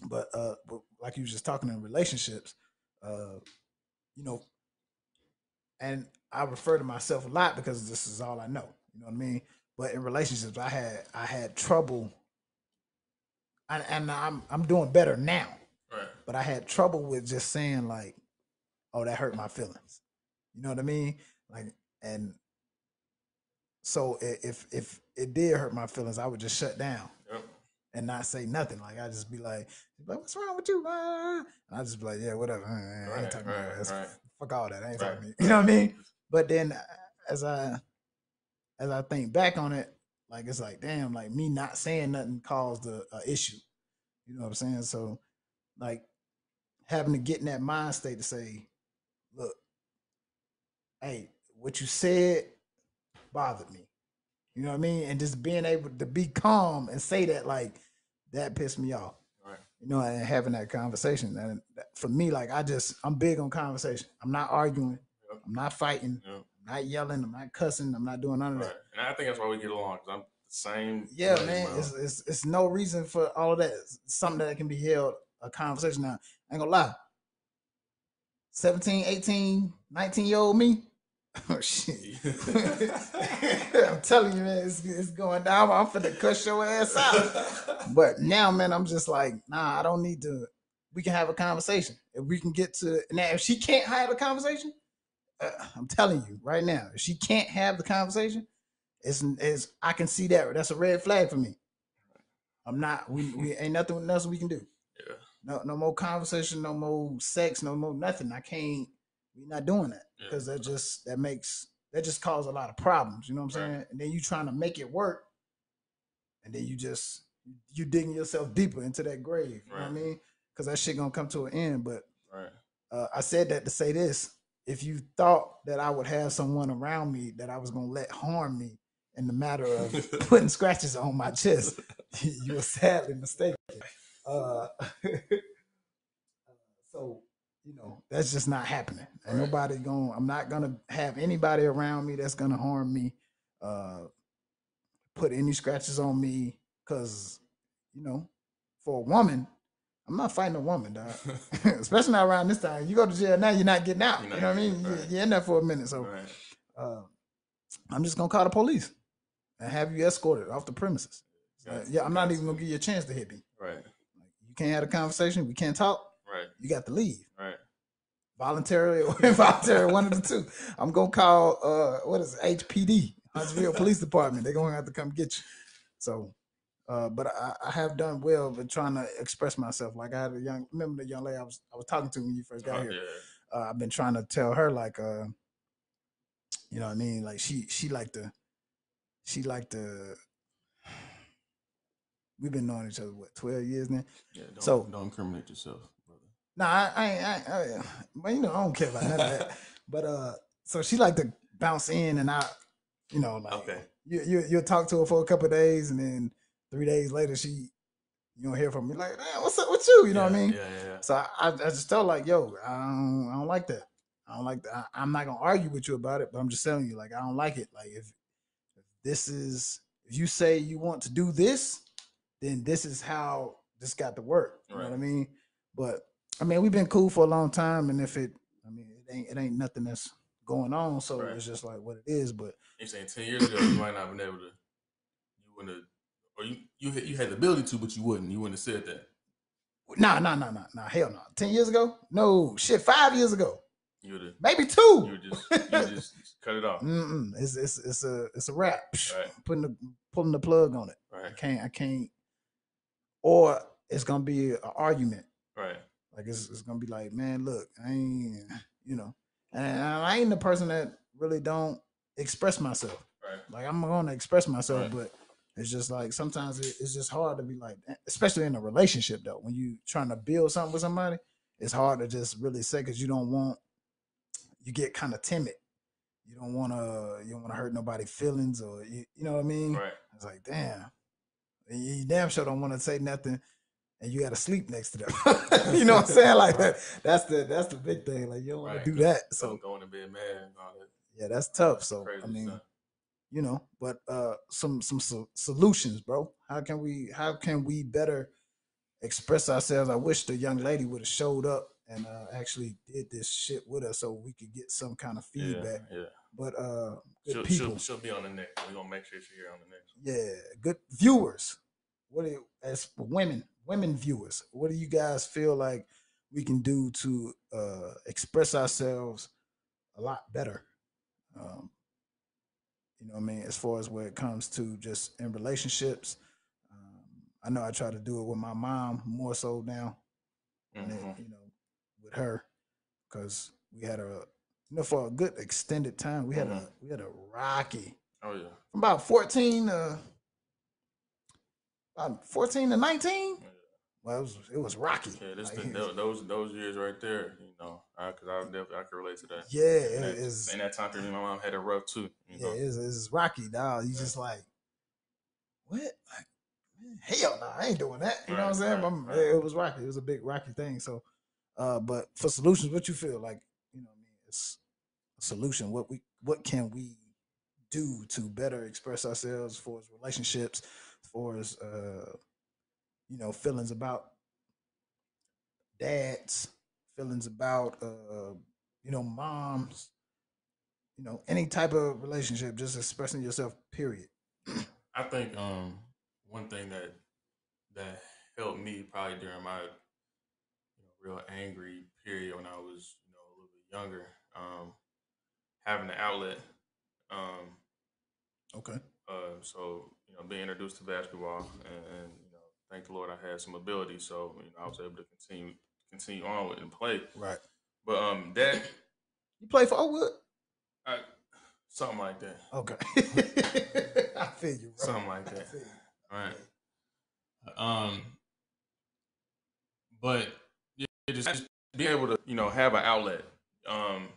But uh, but like you was just talking in relationships, uh, you know, and I refer to myself a lot because this is all I know. You know what I mean? but in relationships, I had I had trouble, and, and I'm I'm doing better now. Right. But I had trouble with just saying like, "Oh, that hurt my feelings." You know what I mean? Like, and so if if it did hurt my feelings, I would just shut down. And not say nothing. Like I just be like, like "What's wrong with you?" And I just be like, "Yeah, whatever." I ain't Right. talking about Right. that. Right. Fuck all that. I ain't talking to you. You know what I mean? But then as I as I think back on it, like it's like, damn, like me not saying nothing caused a, a issue. You know what I'm saying? So like having to get in that mind state to say, look, hey, what you said bothered me. You know what I mean? And just being able to be calm and say that, like, that pissed me off. Right. You know, and having that conversation. And for me, like, I just, I'm big on conversation. I'm not arguing. Yep. I'm not fighting. Yep. I'm not yelling. I'm not cussing. I'm not doing none of Right. that. And I think that's why we get along because I'm the same. Yeah, way, man. bro. It's, it's it's no reason for all of that. It's something that can be held a conversation. Now, I ain't gonna lie. 17, 18, 19 year old me. Oh shit. I'm telling you, man, it's, it's going down. I'm finna cuss your ass out. But now, man, I'm just like, nah, I don't need to. We can have a conversation. If we can get to now, if she can't have a conversation, uh, I'm telling you right now, if she can't have the conversation, it's, it's I can see that. That's a red flag for me. I'm not. We we ain't nothing else we can do. Yeah. No no more conversation. No more sex. No more nothing. I can't. We're not doing that Yeah. because that just that makes that just cause a lot of problems. You know what I'm Right. saying? And then you trying to make it work, and then you just you digging yourself deeper into that grave. You know what I mean? Because that shit gonna come to an end. But Right. uh, I said that to say this: if you thought that I would have someone around me that I was gonna let harm me in the matter of putting scratches on my chest, you were sadly mistaken. Uh, so you know that's just not happening. And Right. nobody going. I'm not gonna have anybody around me that's gonna harm me. Uh, put any scratches on me because you know, for a woman, I'm not fighting a woman, dog. Especially not around this time. You go to jail now, you're not getting out. You're you know what I mean? Right. You're in there for a minute, so right. uh, I'm just gonna call the police and have you escorted off the premises. Uh, yeah, I'm not even gonna give you a chance to hit me. Right. You can't have a conversation. We can't talk. Right. You got to leave Right. voluntarily or involuntarily, one of the two. I'm gonna call uh, what is it, HPD, Huntsville Police Department. They're gonna have to come get you. So, uh, but I, I have done well with trying to express myself. Like I had a young, remember the young lady I was I was talking to when you first got Uh, here. yeah. uh, I've been trying to tell her like uh you know what I mean like she she like to she like to we've been knowing each other what 12 years now Yeah. Don't, So- don't incriminate yourself, no I I, ain't- I, I, you know I don't care about that but uh so she like to bounce in and out you know like Okay. you, you you'll talk to her for a couple of days and then three days later she you don't hear from me like "Man, what's up with you you know what I mean Yeah. Yeah. yeah. So I, I, I just felt like, yo, I don't, I don't like that. I don't like that. I, I'm not gonna argue with you about it, but I'm just telling you, like, I don't like it. Like, if, if this is, if you say you want to do this, then this is how this got to work. You know what I mean? But I mean, we've been cool for a long time, and if it, I mean, it ain't, it ain't nothing that's going on, so Right. it's just like what it is. But You saying ten years ago you might not have been able to, you wouldn't have, or you you had, you had the ability to, but you wouldn't. You wouldn't have said that. nah, nah, nah, nah, nah, hell no. Ten years ago? No, shit. Five years ago, You would have. maybe You two. would just you just cut it off. Mm-mm. It's it's it's a it's a wrap. Right. Putting the pulling the plug on it. I can't I can't. Or it's gonna be an argument. Right. Like it's it's gonna be like, man, look, I ain't you know, and I ain't the person that really don't express myself. Right. Like I'm gonna express myself, Right. but it's just like sometimes it, it's just hard to be like, eh, especially in a relationship though, when you trying to build something with somebody, it's hard to just really say because you don't want you get kind of timid. You don't want to you don't want to hurt nobody's feelings or you, you know what I mean. Right. It's like damn, you, you damn sure don't want to say nothing, and you got to sleep next to them. you know what I'm saying? Like that. That's the that's the big thing. Like you don't want to do that. So So going to bed mad and all that yeah, that's tough. So I mean, stuff. you know but uh some some so- solutions bro how can we how can we better express ourselves i wish the young lady would have showed up and uh actually did this shit with us so we could get some kind of feedback Yeah. but uh good she'll, people. she'll she'll be on the next. We're gonna make sure she's here on the next. yeah, good viewers. What you, as for women, women viewers, what do you guys feel like we can do to uh, express ourselves a lot better? Um, you know what I mean? As far as where it comes to just in relationships, um, I know I try to do it with my mom more so now, Mhm. you know, with her, because we had a, you know, for a good extended time, we had a we had a rocky Oh yeah. from about 14 to about 14 to 19 Yeah. Well it was it was rocky. Yeah, this Like, the, those those years right there, you know, because I, definitely I can relate to that. yeah And that, is and that time period, my mom had it rough too. You yeah it's, it's rocky dog you just like what? Like man, hell no i ain't doing that. You know what i'm saying? right, I'm- right. it was rocky it was a big rocky thing so uh but for solutions what you feel like you know i mean? It's a solution. What we what can we do to better express ourselves for relationships for as uh you know feelings about dads feelings about uh you know moms you know any type of relationship just expressing yourself period I think um one thing that that helped me probably during my you know real angry period when I was you know a little bit younger, um, having an outlet. Um, okay uh, so you know, being introduced to basketball, and, and thank the Lord I had some ability, so you know, I was able to continue continue on with and play. right But um, that you play for Oakwood I, something like that, okay i feel you bro. something like that. All right. Um, but yeah, it just, just be able to, you know, have an outlet, um,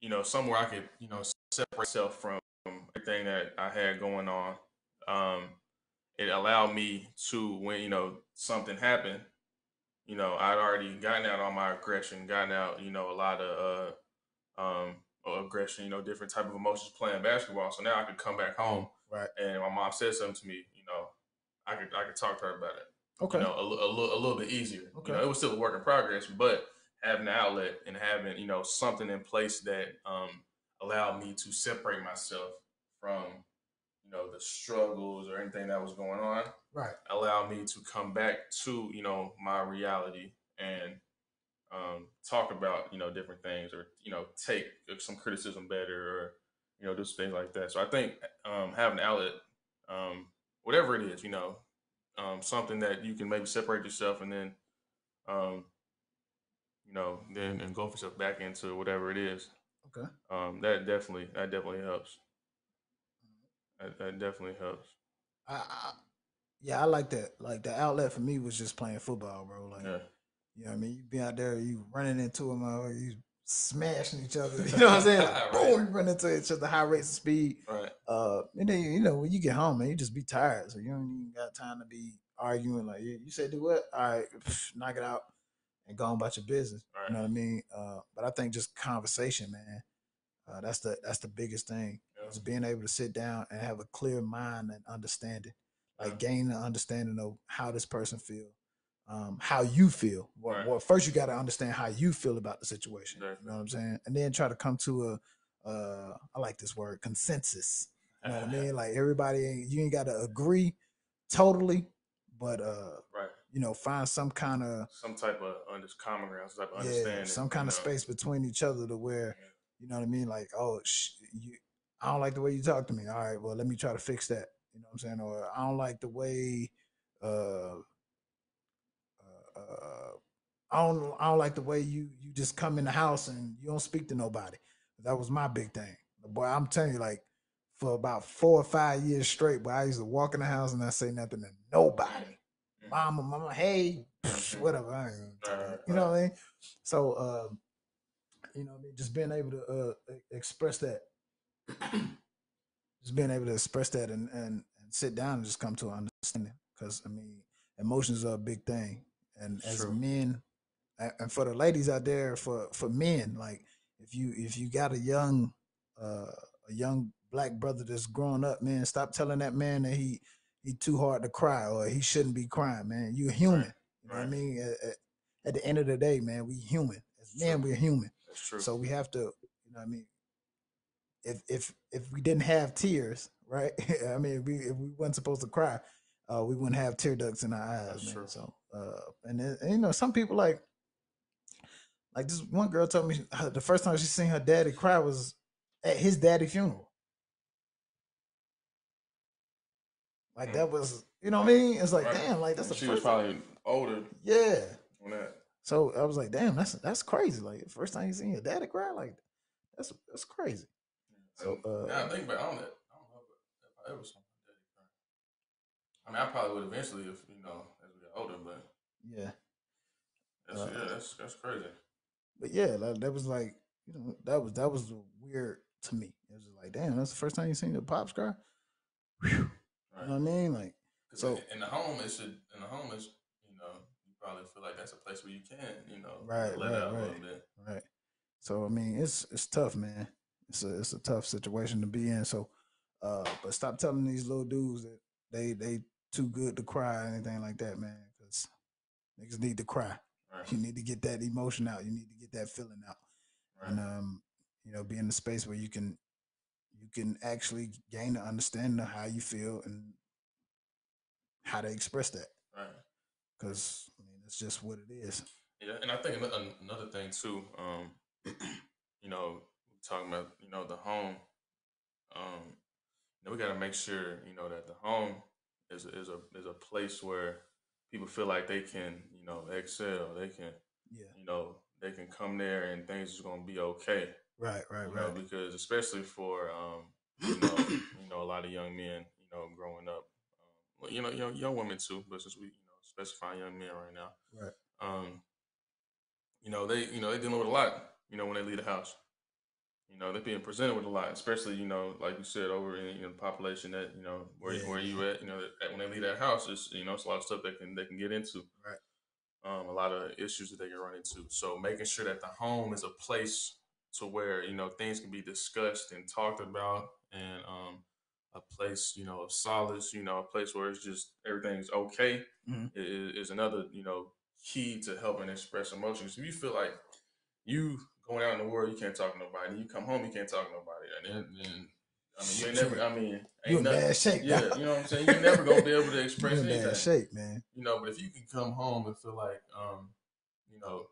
you know, somewhere I could, you know, separate myself from everything that I had going on. Um, it allowed me to, when you know something happened, you know, I'd already gotten out all my aggression, gotten out, you know, a lot of uh, um, aggression, you know, different type of emotions playing basketball. So now I could come back home, Right. And my mom said something to me, you know, I could I could talk to her about it okay you know, a, a, little, a little bit easier. Okay. You know, it was still a work in progress, but having an outlet and having, you know, something in place that um, allowed me to separate myself from, you know, the struggles or anything that was going on, right allowed me to come back to, you know, my reality and um, talk about, you know, different things or, you know, take some criticism better or, you know, do some things like that. So I think um, having an outlet, um, whatever it is, you know, um, something that you can maybe separate yourself and then, um, you know, then engulf yourself back into whatever it is. okay Um, that definitely, that definitely helps. That, that definitely helps. I, I yeah i like that like the outlet for me was just playing football bro like Yeah. You know what I mean? You be out there, you running into them, uh, you smashing each other. You know what I'm saying? Like, Right. boom, you run into each other, high rates of speed. Right. Uh, and then you know when you get home, man, you just be tired, so you don't even got time to be arguing. Like, yeah, you said do what? All right, knock it out and go on about your business. Right. You know what I mean? Uh, but I think just conversation, man. Uh, that's the that's the biggest thing. Is being able to sit down and have a clear mind and understanding, like Yeah. gain an understanding of how this person feel, um, how you feel. Well, Right. well, first you got to understand how you feel about the situation. You know what I'm saying? And then try to come to a, uh, I like this word, consensus. You know what I mean? Like everybody, ain't- you ain't got to agree totally, but uh, Right. you know, find some kind of Some type of under, common ground, some type of yeah, understanding. some kind of know. space between each other to where Yeah. you know what I mean. Like, oh, sh- you, I don't like the way you talk to me. All right, well, let me try to fix that. You know what I'm saying? Or I don't like the way, uh, uh, uh, I don't, I don't like the way you you just come in the house and you don't speak to nobody. That was my big thing. Boy, I'm telling you, like for about four or five years straight, boy, I used to walk in the house and not say nothing to nobody. Mhm. Mama, mama, hey, Mhm. whatever. I ain't gonna tell Right, you. know what I mean? So, uh, you know, what just being able to uh, express that, just being able to express that and, and, and sit down and just come to an understanding. Because I mean, emotions are a big thing, and as True. men, and for the ladies out there, for for men, like if you if you got a young uh, a young black brother that's growing up, man, stop telling that man that he he too hard to cry or he shouldn't be crying, man. You're human. You know what I mean? At, at- at the end of the day, man, we human. As men, True. we're human. That's true. So we have to, you know what I mean? If if if we didn't have tears, right? I mean, if we if we weren't supposed to cry, uh, we wouldn't have tear ducts in our eyes, That's man. So, uh, and, then, and you know, some people like like this one girl told me her- the first time she seen her daddy cry was at his daddy funeral. Like that was, you know what I mean? It's like, Right. damn, like that's the she was first. probably older yeah. So I was like, damn, that's that's crazy. Like first time you seen your daddy cry, like that's that's crazy. So uh, now I think about on that. I don't know if I ever saw my daddy cry. I mean, I probably would eventually if you know as we got older, but yeah. that's, Uh, yeah, that's that's crazy. But yeah, like, that was like, you know, that was that was weird to me. It was just like, damn, that's the first time you seen your pops cry. Whew. You know what I mean? Like so- in- the home, it should in the home is you know you probably feel like that's a place where you can you know Right, let right, out a right. little bit. right. So I mean, it's it's tough, man. It's a it's a tough situation to be in. So, uh, but stop telling these little dudes that they they too good to cry or anything like that, man. Because niggas need to cry. Right, You need to get that emotion out. You need to get that feeling out. right, and um, you know, be in a space where you can you can actually gain the understanding of how you feel and how to express that. right. Because I mean, it's just what it is. Yeah, and I think another thing too, um, you know, talking about you know the home, um, we got to make sure you know that the home is a, is a is a place where people feel like they can you know excel, they can Yeah. you know they can come there and things is gonna be okay, Right. Right. you know, Right. because especially for um, you know you know a lot of young men you know growing up, um, well, you know young young women too, but since we you know specifying young men right now Right. um, you know, they you know they dealing with a lot. You know, when they leave the house, you know they're being presented with a lot, especially you know, like you said, over in you know, the population that you know where Yeah. where you at. You know, that when they leave that house, it's you know it's a lot of stuff they can they can get into. Right. Um, a lot of issues that they can run into. So making sure that the home is a place to where you know things can be discussed and talked about, and um, a place you know of solace. You know, a place where it's just everything's okay Mhm. i- i- is another you know key to helping express emotions. If you feel like you going out in the world, you can't talk to nobody. You come home, you can't talk to nobody, and then, then I mean, you ain't never. I mean, ain't You in bad shape. Yeah, you know what I'm saying. You're never gonna be able to express you express in anything. bad shape, man. You know, but if you can come home and feel like, um, you know,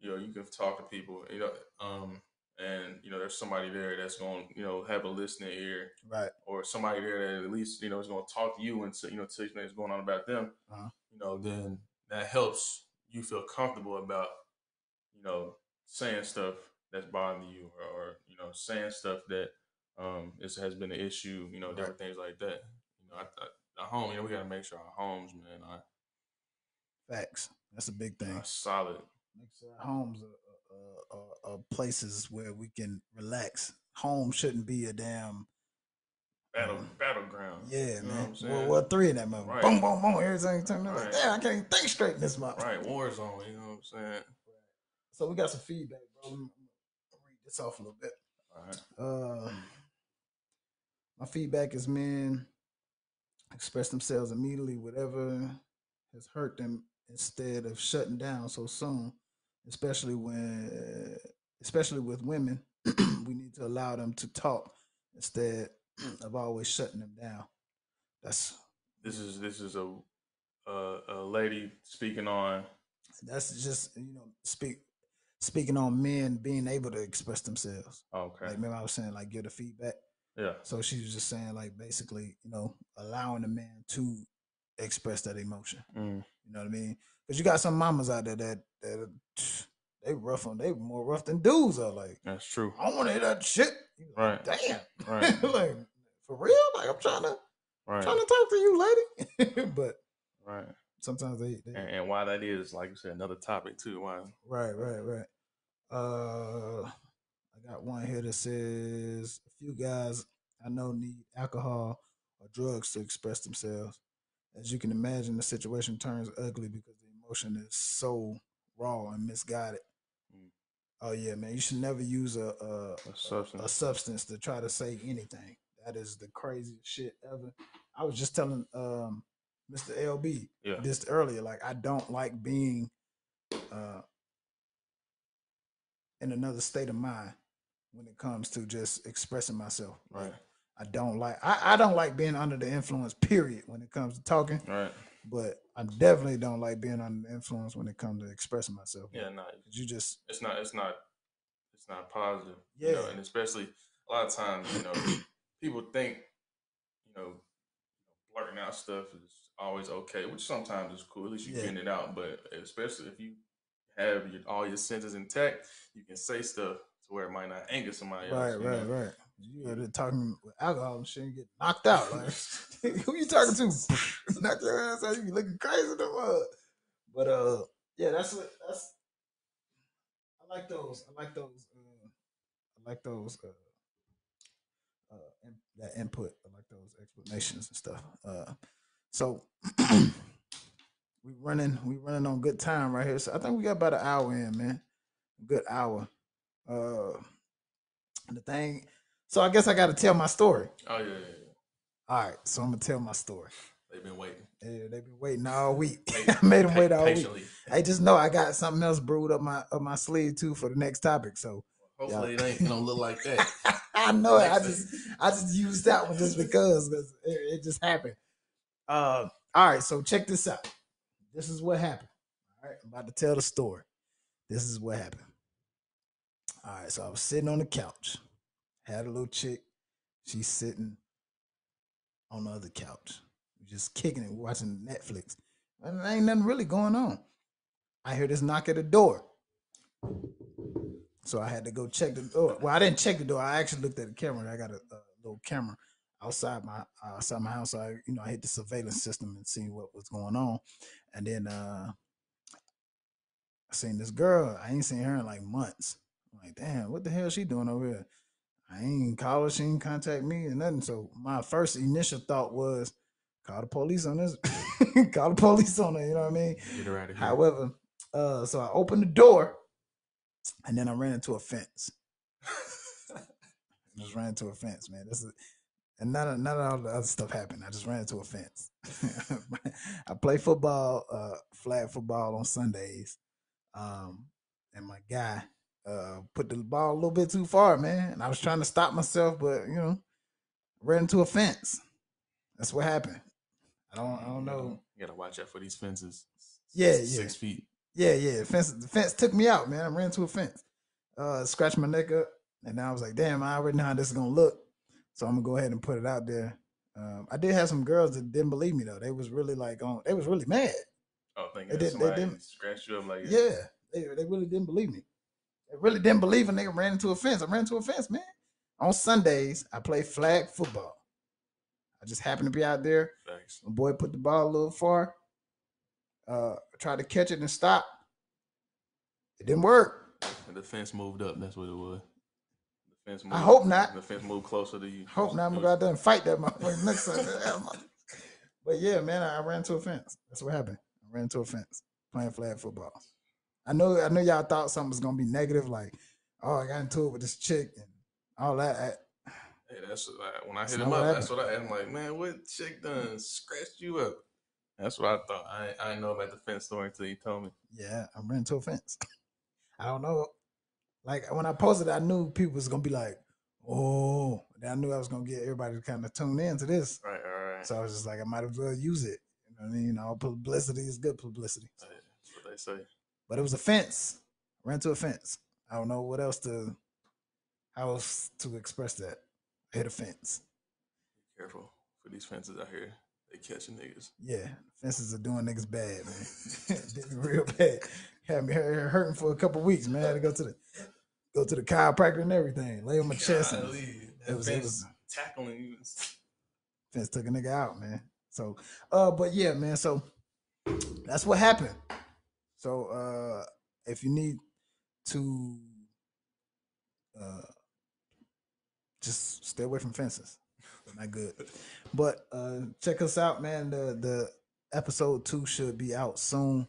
you know, you can talk to people, you know, um, and you know, there's somebody there that's going, to you know, have a listening ear, Right. or somebody there that at least you know is going to talk to you and say, you know, tell you things going on about them. Uh-huh. You know, then that helps you feel comfortable about, you know, saying stuff that's bothering you, or, or you know, saying stuff that um is, has been an issue. You know, different things like that. You know, I, I, home. You know, we got to make sure our homes, man, are, Facts. That's a big thing. solid. Make sure our homes are, are, are, are places where we can relax. Home shouldn't be a damn Battle uh, battleground. yeah, You know man. Well, well, three in that mother. Right. Boom, boom, boom. Everything turned out. Like, Right. Damn, I can't think straight in this month. Right, war zone. You know what I'm saying? So we got some feedback, bro. Let me read this off a little bit. All right. Uh, my feedback is men express themselves immediately, whatever has hurt them, instead of shutting down so soon. Especially when, especially with women, we need to allow them to talk instead of always shutting them down. That's This is this is a a, a lady speaking on. that's just you know speak speaking on men being able to express themselves. Okay. Like remember I was saying like give the feedback. Yeah. So she was just saying, like, basically, you know, allowing the man to express that emotion. Mm. You know what I mean? Because you got some mamas out there that that they rough on, they more rough than dudes are. Like, That's true. I don't want to hear that shit. Like, Right. Damn. Right. like, for real? Like, I'm trying to Right. trying to talk to you, lady. but Right. Sometimes they, they And, and why that is, like you said, another topic too. Why? Right, right, right. Uh, I got one here that says a few guys I know need alcohol or drugs to express themselves. As you can imagine, the situation turns ugly because the emotion is so raw and misguided. Mm. Oh yeah, man! You should never use a a, A substance. a substance to try to say anything. That is the craziest shit ever. I was just telling um, Mr. LB Yeah. this earlier. Like I don't like being uh, in another state of mind when it comes to just expressing myself. Like, Right. I don't like I, I don't like being under the influence, period, when it comes to talking. Right. But I definitely don't like being under the influence when it comes to expressing myself. Yeah. No. You just It's not. It's not. It's not positive. You know, Yeah. and especially a lot of times, you know, people think, you know, blurting out stuff is always okay, which sometimes is cool. At least you Yeah. getting it out. But especially if you have your, all your senses intact, you can say stuff to where it might not anger somebody else. right, you right, know? right. You talking with alcohol and shit, you get knocked out. Like who you talking to? Knock your ass out. You be looking crazy the mud. But uh, yeah, that's what that's. I like those. I like those. Uh, I like those. Uh, uh, in, that input. I like those explanations and stuff. Uh, so we running. We running on good time right here. So I think we got about an hour in, man. Good hour. Uh, the thing. So I guess I got to tell my story. Oh yeah, yeah, yeah. All right, so I'm gonna tell my story. They've been waiting. Yeah, they've been waiting all week. I made them wait all week. patiently. I just know I got something else brewed up my up my sleeve too for the next topic. So Hopefully, it ain't gonna look like that. I know it. I just I just used that one just because it, it just happened. Uh, all right, so check this out. This is what happened. All right, I'm about to tell the story. This is what happened. All right, so I was sitting on the couch, had a little chick. She's sitting on the other couch, just kicking it, watching Netflix. And there ain't nothing really going on. I hear this knock at the door. So I had to go check the door. Well, I didn't check the door. I actually looked at the camera. I got a, a little camera outside my uh, outside my house. So I, you know, I hit the surveillance system and see what was going on. And then uh I seen this girl. I ain't seen her in like months. I'm like, damn, what the hell she doing over here? I ain't call her. She ain't contact me and nothing. So my first initial thought was, call the police on this. call the police on her. You know what I mean? Get her out of here. However, uh, so I opened the door, and then I ran into a fence. just ran into a fence, man. This is, and none of none of all the other stuff happened. I just ran into a fence. I play football, uh, flag football on Sundays, um, and my guy uh put the ball a little bit too far, man. And I was trying to stop myself, but you know, ran into a fence. That's what happened. I don't, I don't know. You gotta watch out for these fences. Yeah, Six- yeah. Six feet. Yeah, yeah. The fence, the fence took me out, man. I ran into a fence, uh, scratched my neck up, and I was like, "Damn, I already know how this is gonna look." So I'm gonna go ahead and put it out there. Um, I did have some girls that didn't believe me though. They was really like on. They was really mad. Oh, thinking They did, they didn't scratched you up like Yeah, they they really didn't believe me. They really didn't believe a they ran into a fence. I ran into a fence, man. On Sundays, I play flag football. I just happened to be out there. Facts. My boy put the ball a little far. Uh, tried to catch it and stop. It didn't work. And the fence moved up. That's what it was. The fence. Moved, I hope not. The fence moved closer to you. Hope not. I'm gonna go out there and fight that motherfucker next time. but yeah, man, I ran into a fence. That's what happened. I ran into a fence playing flag football. I know, I know, y'all thought something was gonna be negative, like, oh, I got into it with this chick and all that. I- Hey, that's I, when I hit him up. That's what I. I'm like, man, what chick done scratched you up? That's what I thought. I I know about the fence story until you told me. yeah, I ran into a fence. I don't know. Like when I posted, I knew people was gonna be like, oh, I knew I was gonna get everybody to kind of tune in to this. Right, all right. So I was just like, I might as well use it. You know what I mean? All publicity is good publicity. That's what they say. But it was a fence. Ran to a fence. I don't know what else to how else to express that. I hit a fence. Be careful for these fences out here. They catching niggas. Yeah, fences are doing niggas bad, man. Real bad. Had me hurting for a couple weeks, man. I had to go to the go to the chiropractor and everything. Lay on my chest and it was- it was- tackling you. fence took a nigga out, man. So uh but yeah, man, so that's what happened. So uh if you need to uh just stay away from fences. Not good. But uh check us out, man. The the episode two should be out soon.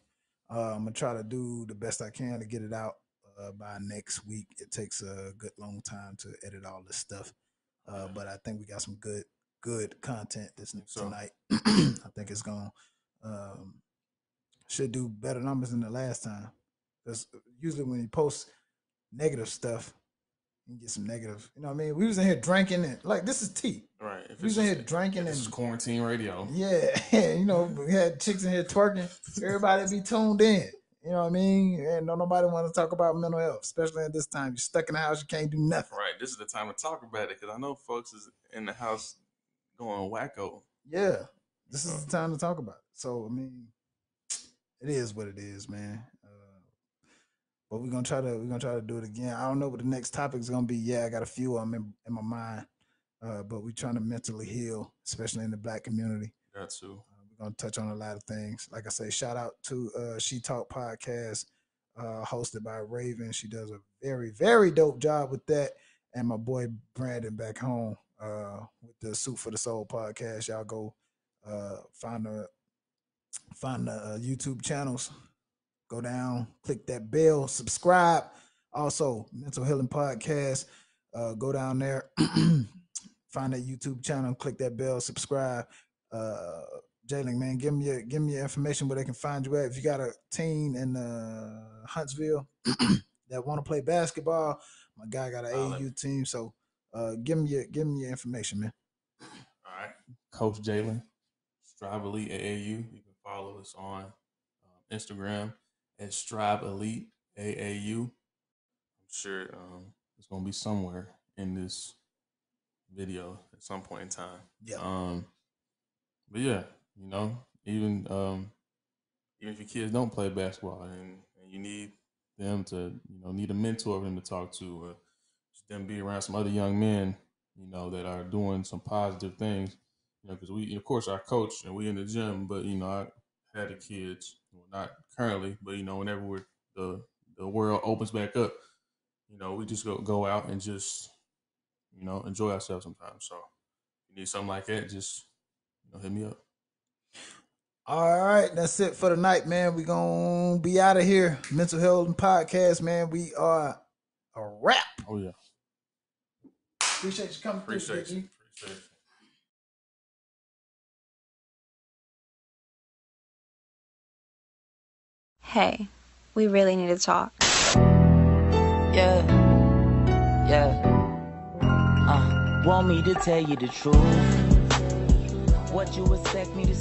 Uh, I'm gonna try to do the best I can to get it out uh, by next week. It takes a good long time to edit all this stuff. Uh, but I think we got some good good content this so. tonight. I think it's gonna um, should do better numbers than the last time. Because usually when you post negative stuff, and get some negative. You know what I mean? We was in here drinking and like this is tea. Right. If We was in here drinking This is and quarantine radio. yeah, you know, we had chicks in here twerking. Everybody be tuned in. You know what I mean? And don't nobody want to talk about mental health, especially at this time. You're stuck in the house, you can't do nothing. Right. This is the time to talk about it because I know folks is in the house going wacko. Yeah, this is the time to talk about it. So I mean, it is what it is, man. But we're gonna try to we're gonna try to do it again. I don't know what the next topic is gonna be. Yeah, I got a few of them in, in my mind, uh, but we're trying to mentally heal, especially in the black community. Got to. Uh, we're gonna touch on a lot of things. Like I say, shout out to uh, She Talk podcast, uh, hosted by Raven. She does a very very dope job with that, and my boy Brandon back home uh, with the Suit for the Soul podcast. Y'all go uh, find the find the uh, YouTube channels. Go down, click that bell, subscribe. Also, Mental Healing Podcast. Uh, go down there, find that YouTube channel, click that bell, subscribe. Uh, Jalen, man, give me your give me your information where they can find you at. If you got a team in uh, Huntsville that want to play basketball, my guy got an Holla. AU team. So uh, give me your give me your information, man. All right. Coach Jalen, Strive Elite AAU. You can follow us on um, Instagram at Strive Elite AAU. I'm sure um, it's going to be somewhere in this video at some point in time. Yeah. Um, but yeah, you know, even um, even if your kids don't play basketball and, and you need them to, you know, need a mentor for them to talk to, or just them be around some other young men, you know, that are doing some positive things. You know, because we, of course, I coach and we in the gym, but you know, I had the kids, well, not currently, but you know, whenever we're the the world opens back up, you know, we just go go out and just, you know, enjoy ourselves sometimes. So, if you need something like that, just you know, hit me up. All right, that's it for the night, man. We gonna be out of here. Mental Healing Podcast, man. We are a wrap. Oh yeah, Appreciate you coming through, appreciate Biggie. you. Appreciate you. Hey, we really need to talk. Yeah, yeah. Uh, want me to tell you the truth? What you expect me to